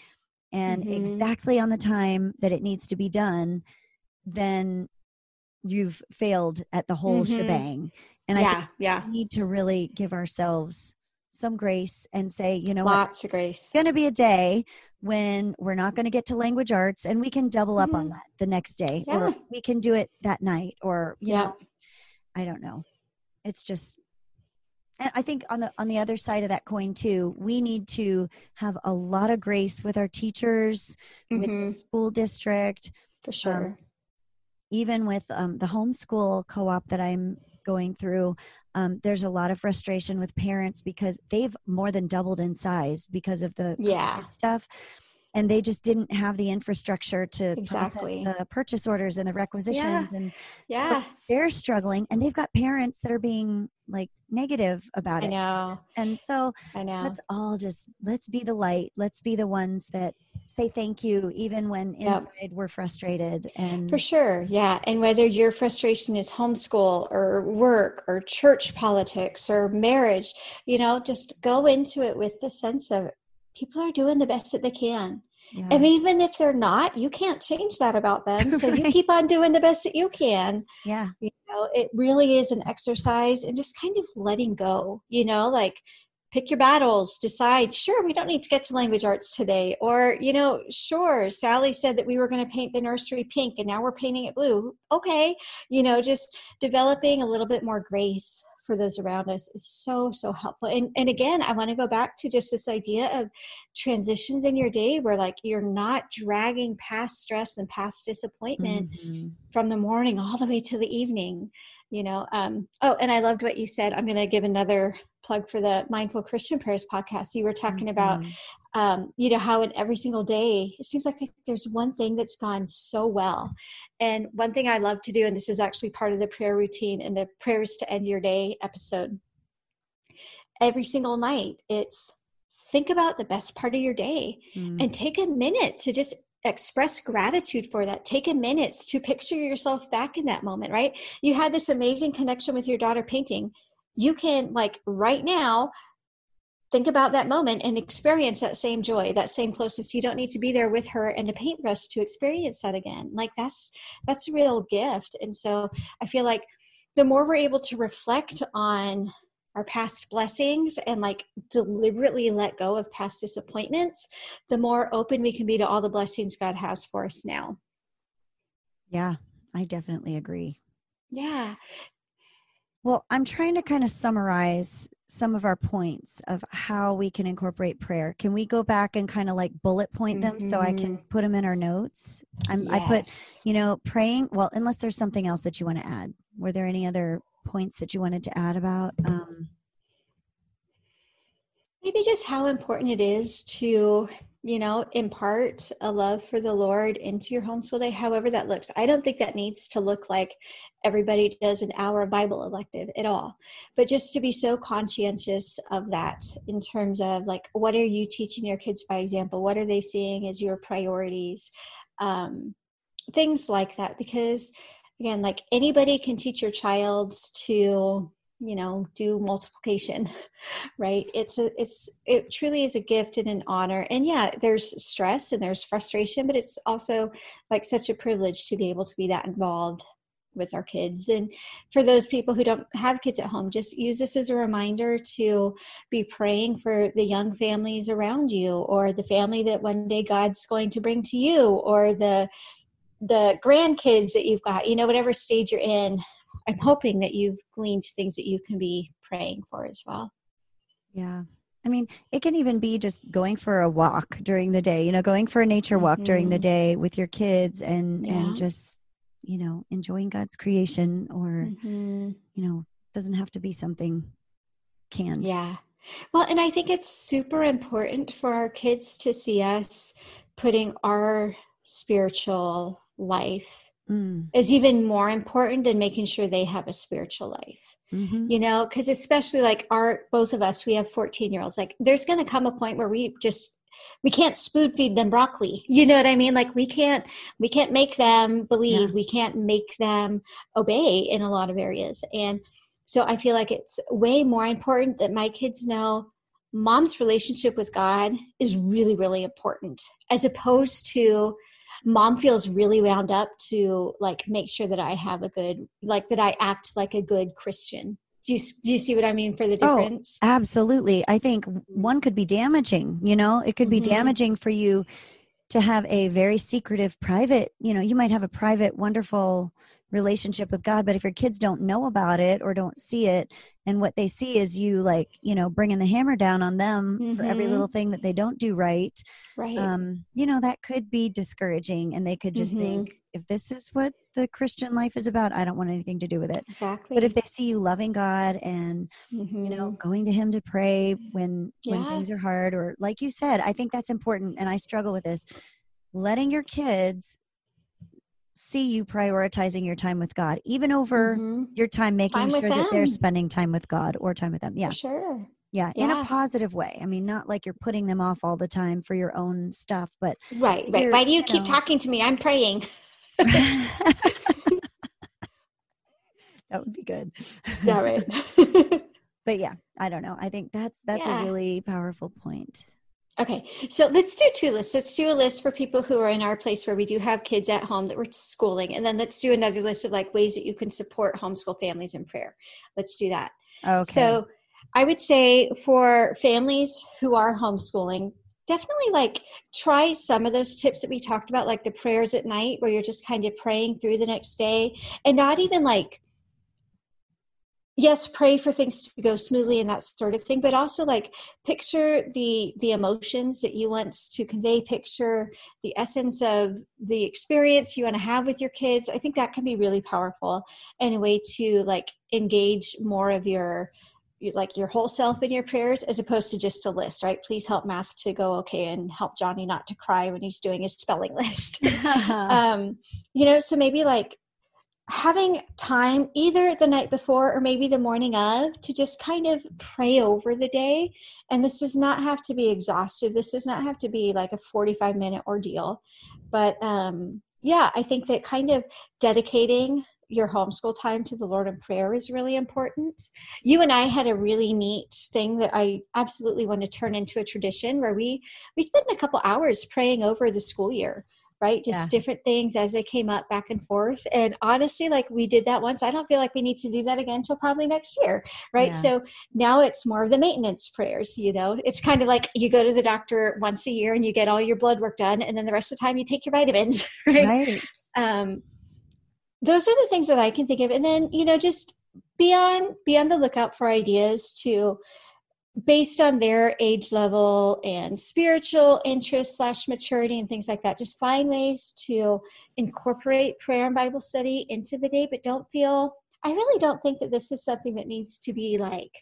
Speaker 2: and
Speaker 1: Mhm.
Speaker 2: exactly on the time that it needs to be done then you've failed at the whole
Speaker 1: Mhm.
Speaker 2: shebang. And I
Speaker 1: yeah,
Speaker 2: think
Speaker 1: yeah.
Speaker 2: we need to really give ourselves some grace and say, you know what,
Speaker 1: Lots of grace.
Speaker 2: it's going to be a day when we're not going to get to language arts and we can double up on
Speaker 1: Mhm.
Speaker 2: that the next day
Speaker 1: Yeah.
Speaker 2: or we can do it that night or you
Speaker 1: Yeah.
Speaker 2: know i don't know it's just and i think on the on the other side of that coin too we need to have a lot of grace with our teachers with the
Speaker 1: Mhm,
Speaker 2: school district
Speaker 1: For sure.
Speaker 2: even with um, the homeschool co-op that i'm going through um, there's a lot of frustration with parents because they've more than doubled in size because of the
Speaker 1: Yeah.
Speaker 2: Stuff and they just didn't have the infrastructure to
Speaker 1: Exactly.
Speaker 2: process the purchase orders and the requisitions and
Speaker 1: yeah.
Speaker 2: they're struggling and they've got parents that are being like negative about it.
Speaker 1: I
Speaker 2: it
Speaker 1: know.
Speaker 2: and so
Speaker 1: I know.
Speaker 2: let's all just let's be the light let's be the ones that say thank you even when
Speaker 1: Yep.
Speaker 2: inside we're frustrated and
Speaker 1: For sure. Yeah. And whether your frustration is homeschool or work or church politics or marriage, you know, just go into it with the sense of people are doing the best that they can.
Speaker 2: Yeah.
Speaker 1: And even if they're not, you can't change that about them. So you keep on doing the best that you can.
Speaker 2: yeah
Speaker 1: You know, it really is an exercise and just kind of letting go, you know, like pick your battles, decide, sure, we don't need to get to language arts today. Or, you know, sure, Sally said that we were going to paint the nursery pink and now we're painting it blue. Okay. You know, just developing a little bit more grace for those around us is so, so helpful. And, and again, I want to go back to just this idea of transitions in your day where like you're not dragging past stress and past disappointment
Speaker 2: Mhm.
Speaker 1: from the morning all the way to the evening you know um oh and i loved what you said i'm going to give another plug for the mindful christian prayers podcast. You were talking about
Speaker 2: Mhm.
Speaker 1: um you know how in every single day it seems like there's one thing that's gone so well. And one thing i love to do and this is actually part of the prayer routine in the prayers to end your day episode every single night it's think about the best part of your day
Speaker 2: Mm.
Speaker 1: and take a minute to just express gratitude for that. Take a minute to picture yourself back in that moment right? You had this amazing connection with your daughter painting you can like right now think about that moment and experience that same joy that same closeness. You don't need to be there with her and a paintbrush to experience that again. Like that's that's a real gift. And so i feel like the more we're able to reflect on our past blessings and like deliberately let go of past disappointments the more open we can be to all the blessings god has for us now.
Speaker 2: Yeah i definitely agree.
Speaker 1: Yeah
Speaker 2: Well, I'm trying to kind of summarize some of our points of how we can incorporate prayer. Can we go back and kind of like bullet point them so I can put them in our notes? I'm, I put, you know, praying. Well, unless there's something else that you want to add. Were there any other points that you wanted to add about? Um,
Speaker 1: maybe just how important it is to you know impart a love for the lord into your homeschool day however that looks. I don't think that needs to look like everybody does an hour of bible elective at all. But just to be so conscientious of that in terms of like what are you teaching your kids by example? What are they seeing as your priorities? Um, things like that because again like anybody can teach your child to you know do multiplication right? It's a it's it truly is a gift and an honor. And yeah there's stress and there's frustration but it's also like such a privilege to be able to be that involved with our kids. And for those people who don't have kids at home just use this as a reminder to be praying for the young families around you or the family that one day god's going to bring to you or the the grandkids that you've got you know whatever stage you're in i'm hoping that you've gleaned things that you can be praying for as well
Speaker 2: yeah. I mean, it can even be just going for a walk during the day, you know, going for a nature walk during the
Speaker 1: Mhm.
Speaker 2: day with your kids and
Speaker 1: Yeah.
Speaker 2: and just, you know, enjoying God's creation or,
Speaker 1: Mhm.
Speaker 2: you know, doesn't have to be something canned.
Speaker 1: Yeah. Well, and I think it's super important for our kids to see us putting our spiritual life
Speaker 2: Mm,
Speaker 1: is even more important than making sure they have a spiritual life.
Speaker 2: mhm.
Speaker 1: You know, because especially like our both of us, we have 14 year olds. Like there's gonna come a point where we just we can't spoon feed them broccoli. You know what I mean? Like we can't we can't make them believe,
Speaker 2: Yeah.
Speaker 1: we can't make them obey in a lot of areas. And so I feel like it's way more important that my kids know mom's relationship with God is really, really important, as opposed to mom feels really wound up to like make sure that i have a good like that i act like a good christian do you, do you see what i mean for the
Speaker 2: Oh,
Speaker 1: difference
Speaker 2: Absolutely. I think one could be damaging, you know, it could be
Speaker 1: Mhm.
Speaker 2: damaging for you to have a very secretive private, you know, you might have a private wonderful relationship with God, but if your kids don't know about it or don't see it and what they see is you like, you know, bringing the hammer down on them for every
Speaker 1: Mhm.
Speaker 2: little thing that they don't do right,
Speaker 1: right
Speaker 2: um, you know, that could be discouraging and they could just
Speaker 1: Mhm.
Speaker 2: think if this is what the Christian life is about, I don't want anything to do with it.
Speaker 1: exactly
Speaker 2: But if they see you loving God and
Speaker 1: Mhm.
Speaker 2: you know going to him to pray when when things are hard or like you said i think that's important and i struggle with this letting your kids see you prioritizing your time with god even over
Speaker 1: Mhm.
Speaker 2: your time making
Speaker 1: Time
Speaker 2: sure that they're spending time with god or time with them. Yeah.
Speaker 1: For sure.
Speaker 2: Yeah in
Speaker 1: Yeah.
Speaker 2: a positive way. I mean not like you're putting them off all the time for your own stuff but
Speaker 1: right right. why do you
Speaker 2: you
Speaker 1: keep
Speaker 2: know.
Speaker 1: talking to me? I'm praying.
Speaker 2: That would be good.
Speaker 1: Yeah right.
Speaker 2: But yeah i don't know. I think that's that's
Speaker 1: Yeah.
Speaker 2: a really powerful point
Speaker 1: Okay, so let's do two lists. Let's do a list for people who are in our place where we do have kids at home that we're schooling, and then let's do another list of like ways that you can support homeschool families in prayer. Let's do that.
Speaker 2: okay
Speaker 1: So, I would say for families who are homeschooling, definitely like try some of those tips that we talked about, like the prayers at night, where you're just kind of praying through the next day, and not even like yes pray for things to go smoothly and that sort of thing but also like picture the the emotions that you want to convey picture the essence of the experience you want to have with your kids. I think that can be really powerful and a way to like engage more of your your- like your whole self in your prayers as opposed to just a list right? Please help math to go okay and help johnny not to cry when he's doing his spelling list. Um, you know, so maybe like having time either the night before or maybe the morning of to just kind of pray over the day. And this does not have to be exhaustive. This does not have to be like a 45 minute ordeal. But um, yeah, I think that kind of dedicating your homeschool time to the Lord in prayer is really important. You and I had a really neat thing that I absolutely want to turn into a tradition where we we spend a couple hours praying over the school year right? Just
Speaker 2: Yeah.
Speaker 1: different things as they came up back and forth. And honestly like we did that once. I don't feel like we need to do that again until probably next year right?
Speaker 2: Yeah.
Speaker 1: so now it's more of the maintenance prayers you know? It's kind of like you go to the doctor once a year and you get all your blood work done and then the rest of the time you take your vitamins right,
Speaker 2: right.
Speaker 1: Um those are the things that i can think of. And then you know just be on be on the lookout for ideas to based on their age level and spiritual interest slash maturity and things like that just find ways to incorporate prayer and bible study into the day but don't feel i really don't think that this is something that needs to be like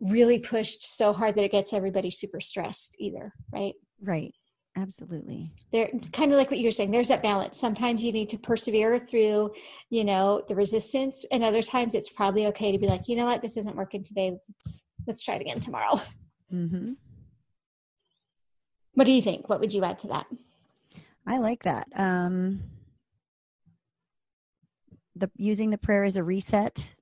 Speaker 1: really pushed so hard that it gets everybody super stressed either right?
Speaker 2: Right. Absolutely.
Speaker 1: They're kind of like what you were saying there's that balance. Sometimes you need to persevere through you know the resistance and other times it's probably okay to be like you know what? This isn't working today. Let's let's try it again tomorrow
Speaker 2: hmm
Speaker 1: what do you think what would you add to that
Speaker 2: I like that. Um, the using the prayer as a reset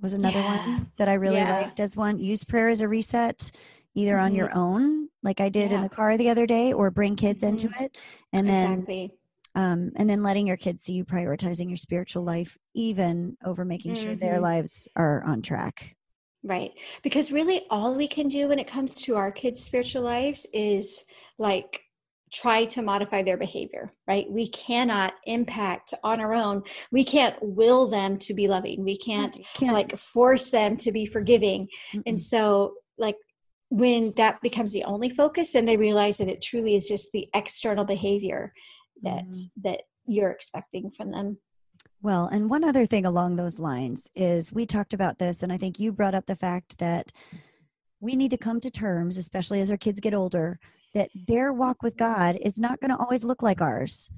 Speaker 2: was another
Speaker 1: Yeah.
Speaker 2: one that I really
Speaker 1: Yeah.
Speaker 2: liked as one. Use prayer as a reset, either on
Speaker 1: Mhm.
Speaker 2: your own, like I did in the car the other day, or bring kids into it, and then
Speaker 1: exactly
Speaker 2: um, and then letting your kids see you prioritizing your spiritual life, even over making sure their
Speaker 1: Mhm.
Speaker 2: lives are on track.
Speaker 1: Right. Because really all we can do when it comes to our kids spiritual lives is like try to modify their behavior right? We cannot impact on our own. We can't will them to be loving. We can't
Speaker 2: Can't,
Speaker 1: like force them to be forgiving. And
Speaker 2: mm-mm.
Speaker 1: so like when that becomes the only focus then they realize that it truly is just the external behavior that
Speaker 2: Mhm.
Speaker 1: that you're expecting from them
Speaker 2: Well, and one other thing along those lines is we talked about this, and I think you brought up the fact that we need to come to terms, especially as our kids get older, that their walk with God is not going to always look like ours.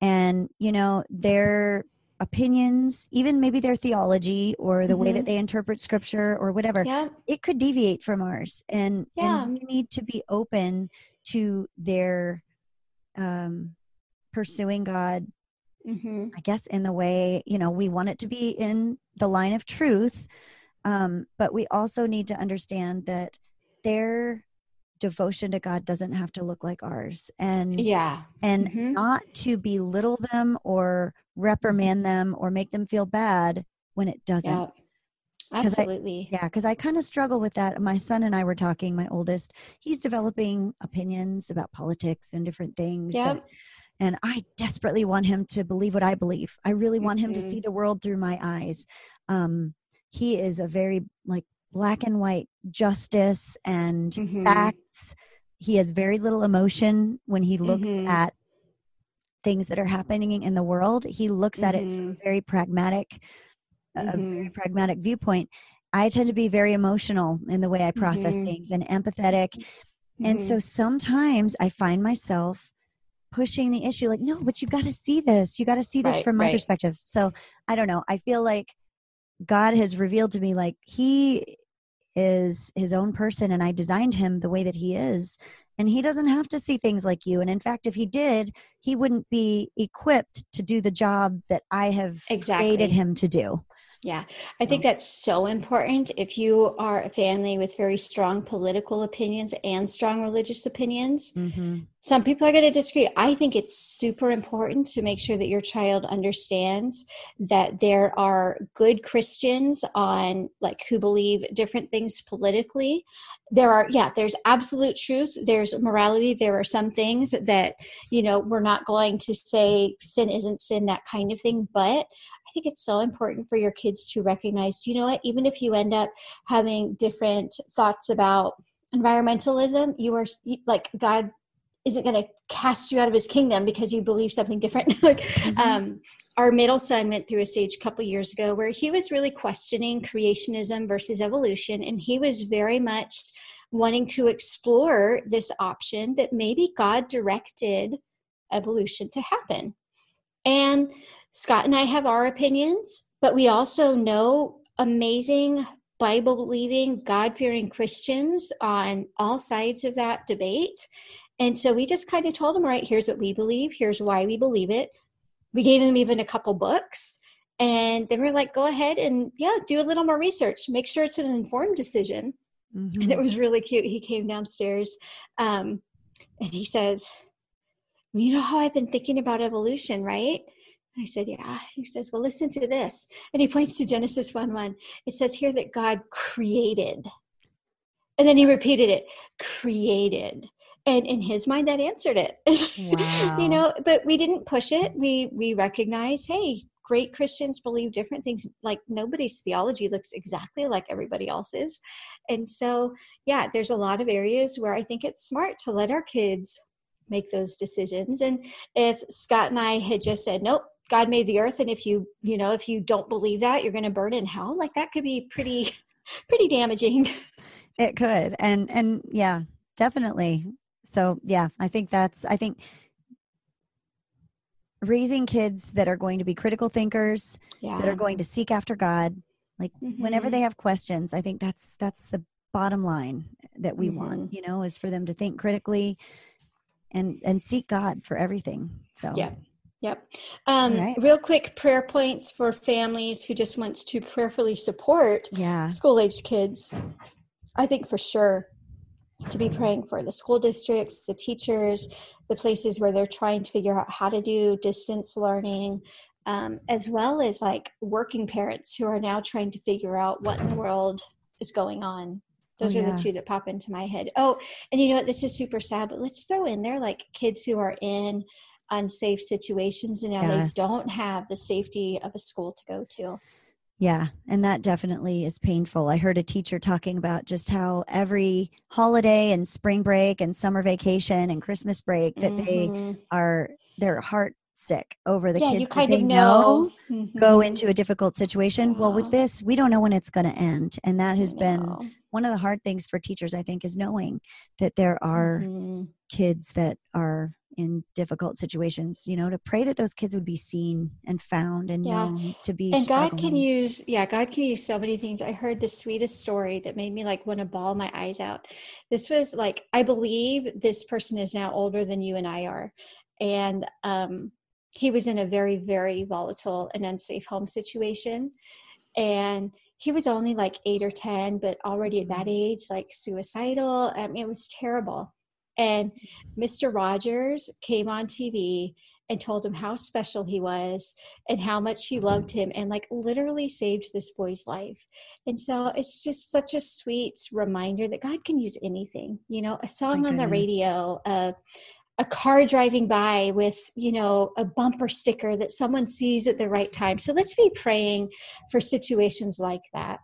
Speaker 2: And, you know, their opinions, even maybe their theology or the way that they interpret scripture or whatever,
Speaker 1: yeah
Speaker 2: it could deviate from ours. And,
Speaker 1: Yeah.
Speaker 2: and we need to be open to their um, pursuing God
Speaker 1: hmm
Speaker 2: I guess in the way, you know, we want it to be in the line of truth. Um, but we also need to understand that their devotion to God doesn't have to look like ours and
Speaker 1: yeah
Speaker 2: and
Speaker 1: Mhm.
Speaker 2: not to belittle them or reprimand them or make them feel bad when it doesn't.
Speaker 1: yeah
Speaker 2: 'Cause I-
Speaker 1: absolutely
Speaker 2: Yeah, because I kind of struggle with that. My son and I were talking, my oldest, he's developing opinions about politics and different things. that-
Speaker 1: Yep.
Speaker 2: And I desperately want him to believe what I believe. I really want him to see the world through my eyes. Um, he is a very like black and white justice and
Speaker 1: Mhm.
Speaker 2: facts. He has very little emotion when he looks
Speaker 1: Mhm.
Speaker 2: at things that are happening in the world. He looks at it from a
Speaker 1: Mhm.
Speaker 2: very pragmatic, a very
Speaker 1: Mhm.
Speaker 2: pragmatic viewpoint. I tend to be very emotional in the way I process
Speaker 1: Mhm.
Speaker 2: things and empathetic. And so sometimes I find myself pushing the issue like, no, but you've got to see this. You got to see this
Speaker 1: Right,
Speaker 2: from my
Speaker 1: right.
Speaker 2: perspective. So I don't know. I feel like God has revealed to me like he is his own person and I designed him the way that he is. And he doesn't have to see things like you. And in fact, if he did, he wouldn't be equipped to do the job that I have
Speaker 1: Exactly.
Speaker 2: created him to do.
Speaker 1: Yeah, I think that's so important. If you are a family with very strong political opinions and strong religious opinions,
Speaker 2: Mm-hmm.
Speaker 1: some people are going to disagree. I think it's super important to make sure that your child understands that there are good Christians on like who believe different things politically. There are, yeah, there's absolute truth. There's morality. There are some things that, you know, we're not going to say sin isn't sin, that kind of thing. But think it's so important for your kids to recognize, do you know what? Even if you end up having different thoughts about environmentalism, you are like God isn't going to cast you out of his kingdom because you believe something different. like,
Speaker 2: Mhm.
Speaker 1: um, our middle son went through a stage a couple years ago where he was really questioning creationism versus evolution, and he was very much wanting to explore this option that maybe God directed evolution to happen. And Scott and I have our opinions, but we also know amazing Bible believing, God fearing Christians on all sides of that debate. And so we just kind of told him, right, here's what we believe, here's why we believe it. We gave him even a couple books. And then we're like, go ahead and yeah, do a little more research. Make sure it's an informed decision.
Speaker 2: Mhm.
Speaker 1: And it was really cute. He came downstairs um, and he says, You know how I've been thinking about evolution, right? I said, Yeah. He says, Well, listen to this. And he points to Genesis 1 1. It says here that God created. And then he repeated it created. And in his mind, that answered it.
Speaker 2: Wow.
Speaker 1: you know, but we didn't push it. We we recognize, hey, great Christians believe different things. Like nobody's theology looks exactly like everybody else's. And so, yeah, there's a lot of areas where I think it's smart to let our kids make those decisions. And if Scott and I had just said, nope, God made the earth, and if you, you know, if you don't believe that, you're going to burn in hell, like that could be pretty, pretty damaging.
Speaker 2: It could. And and yeah, definitely. So yeah, I think that's I think raising kids that are going to be critical thinkers,
Speaker 1: Yeah.
Speaker 2: that are going to seek after God, like whenever
Speaker 1: Mhm.
Speaker 2: they have questions, I think that's that's the bottom line that we
Speaker 1: Mm-hmm.
Speaker 2: want, you know, is for them to think critically and and seek God for everything. So
Speaker 1: Yeah. Yep. Um,
Speaker 2: right.
Speaker 1: Real quick prayer points for families who just wants to prayerfully support
Speaker 2: yeah.
Speaker 1: school aged kids. I think for sure to be praying for the school districts, the teachers, the places where they're trying to figure out how to do distance learning, um, as well as like working parents who are now trying to figure out what in the world is going on. Those
Speaker 2: Oh,
Speaker 1: are the two that pop into my head. Oh, and you know what? This is super sad, but let's throw in there like kids who are in unsafe situations and now
Speaker 2: Yes.
Speaker 1: they don't have the safety of a school to go to.
Speaker 2: Yeah, and that definitely is painful. I heard a teacher talking about just how every holiday and spring break and summer vacation and Christmas break that they
Speaker 1: Mhm.
Speaker 2: are they're heart sick over the
Speaker 1: yeah,
Speaker 2: kids
Speaker 1: you
Speaker 2: that
Speaker 1: kind
Speaker 2: they
Speaker 1: of know.
Speaker 2: go
Speaker 1: Mhm.
Speaker 2: into a difficult situation. Well, with this, we don't know when it's going to end, and that has been one of the hard things for teachers. I think is knowing that there are
Speaker 1: Mhm.
Speaker 2: kids that are in difficult situations. You know, to pray that those kids would be seen and found and
Speaker 1: Yeah.
Speaker 2: known to be.
Speaker 1: and God can use, yeah, God can use so many things. I heard the sweetest story that made me like want to bawl my eyes out. This was like, I believe this person is now older than you and I are. And um, he was in a very, very volatile and unsafe home situation. And he was only like eight or 10, but already at that age, like suicidal. I mean, it was terrible. And Mr. Rogers came on TV and told him how special he was and how much he loved him and like literally saved this boy's life. And so it's just such a sweet reminder that God can use anything. You know, a song on the radio, uh, a car driving by with you know a bumper sticker that someone sees at the right time so let's be praying for situations like that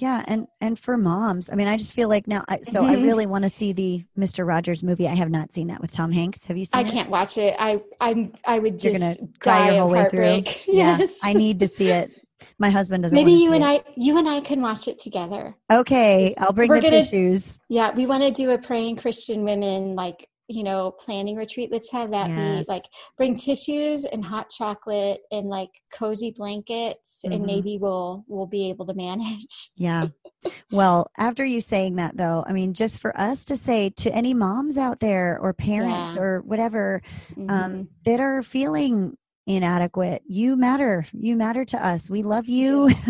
Speaker 2: yeah and and for moms i mean i just feel like now I, so mm-hmm. i really want to see the mr rogers movie. I have not seen that with tom hanks. Have you seen
Speaker 1: i
Speaker 2: it?
Speaker 1: can't watch it. I i'm i would just You're gonna cry your whole way through. yes.
Speaker 2: yeah i need to see it. My husband doesn't
Speaker 1: maybe you and it. i you and i can watch it together.
Speaker 2: Okay i'll bring We're the gonna, tissues.
Speaker 1: Yeah we want to do a praying christian women like you know planning retreat let's have that yes. be like bring tissues and hot chocolate and like cozy blankets mm-hmm. and maybe we'll we'll be able to manage
Speaker 2: yeah well after you saying that though i mean just for us to say to any moms out there or parents yeah. or whatever um, mm-hmm. um, that are feeling inadequate you matter you matter to us we love you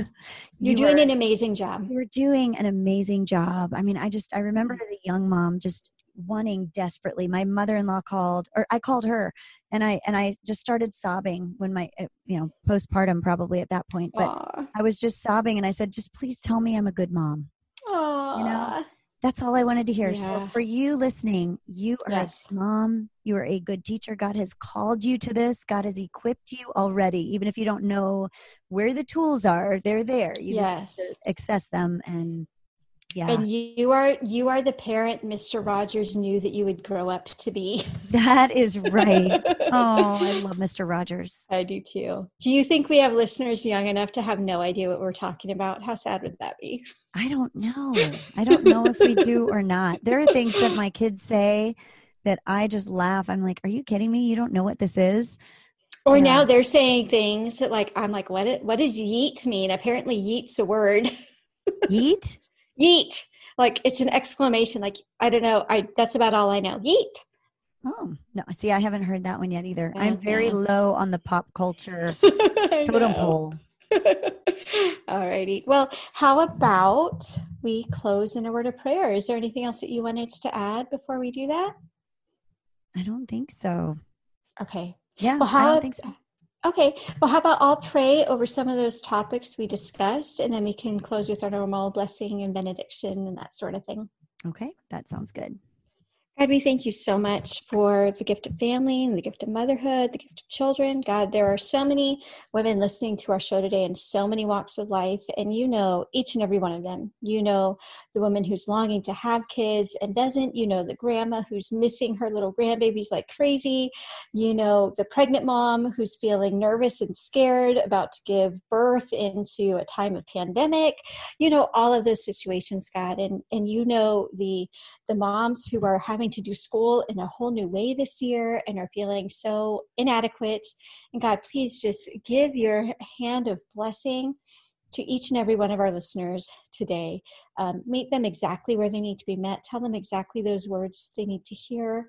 Speaker 1: you're you doing are, an amazing job
Speaker 2: you're doing an amazing job i mean i just i remember mm-hmm. as a young mom just wanting desperately my mother-in-law called or i called her and i and i just started sobbing when my eh, you know postpartum probably at that point but Aww. i was just sobbing and i said just please tell me i'm a good mom
Speaker 1: Aww. you know
Speaker 2: that's all i wanted to hear yeah. so for you listening you are yes. a mom you are a good teacher god has called you to this god has equipped you already even if you don't know where the tools are they're there you yes. just access them and
Speaker 1: yeah. And you are you are the parent Mr. Rogers knew that you would grow up to be.
Speaker 2: That is right. oh, I love Mr. Rogers.
Speaker 1: I do too. Do you think we have listeners young enough to have no idea what we're talking about? How sad would that be?
Speaker 2: I don't know. I don't know if we do or not. There are things that my kids say that I just laugh. I'm like, "Are you kidding me? You don't know what this is?"
Speaker 1: Or yeah. now they're saying things that like I'm like, "What it, what does yeet mean?" Apparently yeet's a word.
Speaker 2: Yeet?
Speaker 1: Yeet. Like it's an exclamation. Like i don't know. I that's about all i know. Yeet.
Speaker 2: Oh no see i haven't heard that one yet either. Yeah, i'm very uh-huh. low on the pop culture totem pole.
Speaker 1: All righty. Well how about we close in a word of prayer? Is there anything else that you wanted to add before we do that?
Speaker 2: I don't think so.
Speaker 1: Okay.
Speaker 2: Yeah well how, I don't think so.
Speaker 1: Okay, well, how about I'll pray over some of those topics we discussed, and then we can close with our normal blessing and benediction and that sort of thing.
Speaker 2: Okay, that sounds good.
Speaker 1: God, we thank you so much for the gift of family and the gift of motherhood, the gift of children. God, there are so many women listening to our show today in so many walks of life, and you know each and every one of them. You know the woman who's longing to have kids and doesn't. You know the grandma who's missing her little grandbabies like crazy. You know the pregnant mom who's feeling nervous and scared about to give birth into a time of pandemic. You know all of those situations, God, and and you know the the moms who are having to do school in a whole new way this year and are feeling so inadequate. And God, please just give your hand of blessing to each and every one of our listeners today. Um, meet them exactly where they need to be met. Tell them exactly those words they need to hear.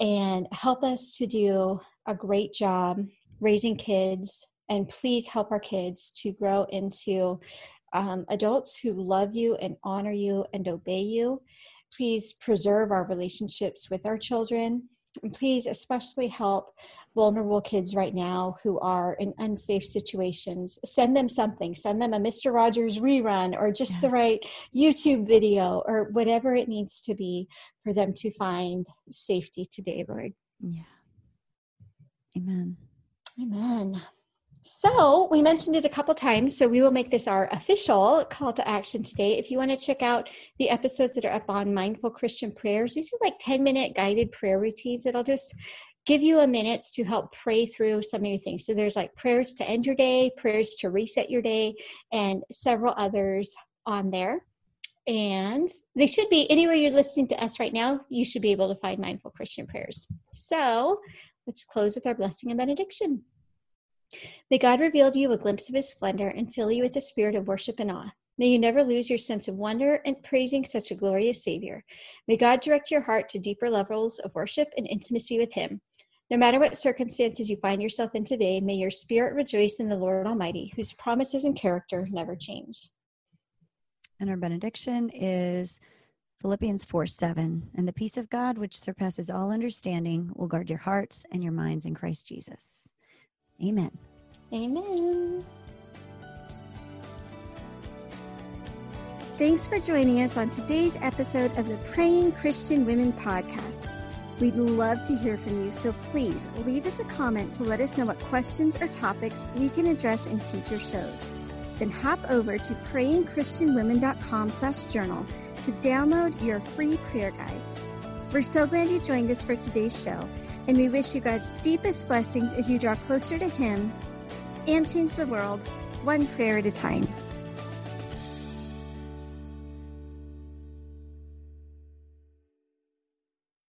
Speaker 1: And help us to do a great job raising kids. And please help our kids to grow into um, adults who love you and honor you and obey you please preserve our relationships with our children. And please, especially help vulnerable kids right now who are in unsafe situations. Send them something. Send them a Mr. Rogers rerun or just yes. the right YouTube video or whatever it needs to be for them to find safety today, Lord.
Speaker 2: Yeah. Amen.
Speaker 1: Amen. So, we mentioned it a couple times, so we will make this our official call to action today. If you want to check out the episodes that are up on Mindful Christian Prayers, these are like 10 minute guided prayer routines that'll just give you a minute to help pray through some of your things. So, there's like prayers to end your day, prayers to reset your day, and several others on there. And they should be anywhere you're listening to us right now, you should be able to find Mindful Christian Prayers. So, let's close with our blessing and benediction. May God reveal to you a glimpse of his splendor and fill you with a spirit of worship and awe. May you never lose your sense of wonder and praising such a glorious Savior. May God direct your heart to deeper levels of worship and intimacy with Him.
Speaker 3: No matter what circumstances you find yourself in today, may your spirit rejoice in the Lord Almighty, whose promises and character never change.
Speaker 2: And our benediction is Philippians 4 7. And the peace of God, which surpasses all understanding, will guard your hearts and your minds in Christ Jesus. Amen.
Speaker 3: Amen.
Speaker 1: Thanks for joining us on today's episode of the Praying Christian Women podcast. We'd love to hear from you, so please leave us a comment to let us know what questions or topics we can address in future shows. Then hop over to prayingchristianwomen.com slash journal to download your free prayer guide. We're so glad you joined us for today's show, and we wish you God's deepest blessings as you draw closer to Him and change the world one prayer at a time.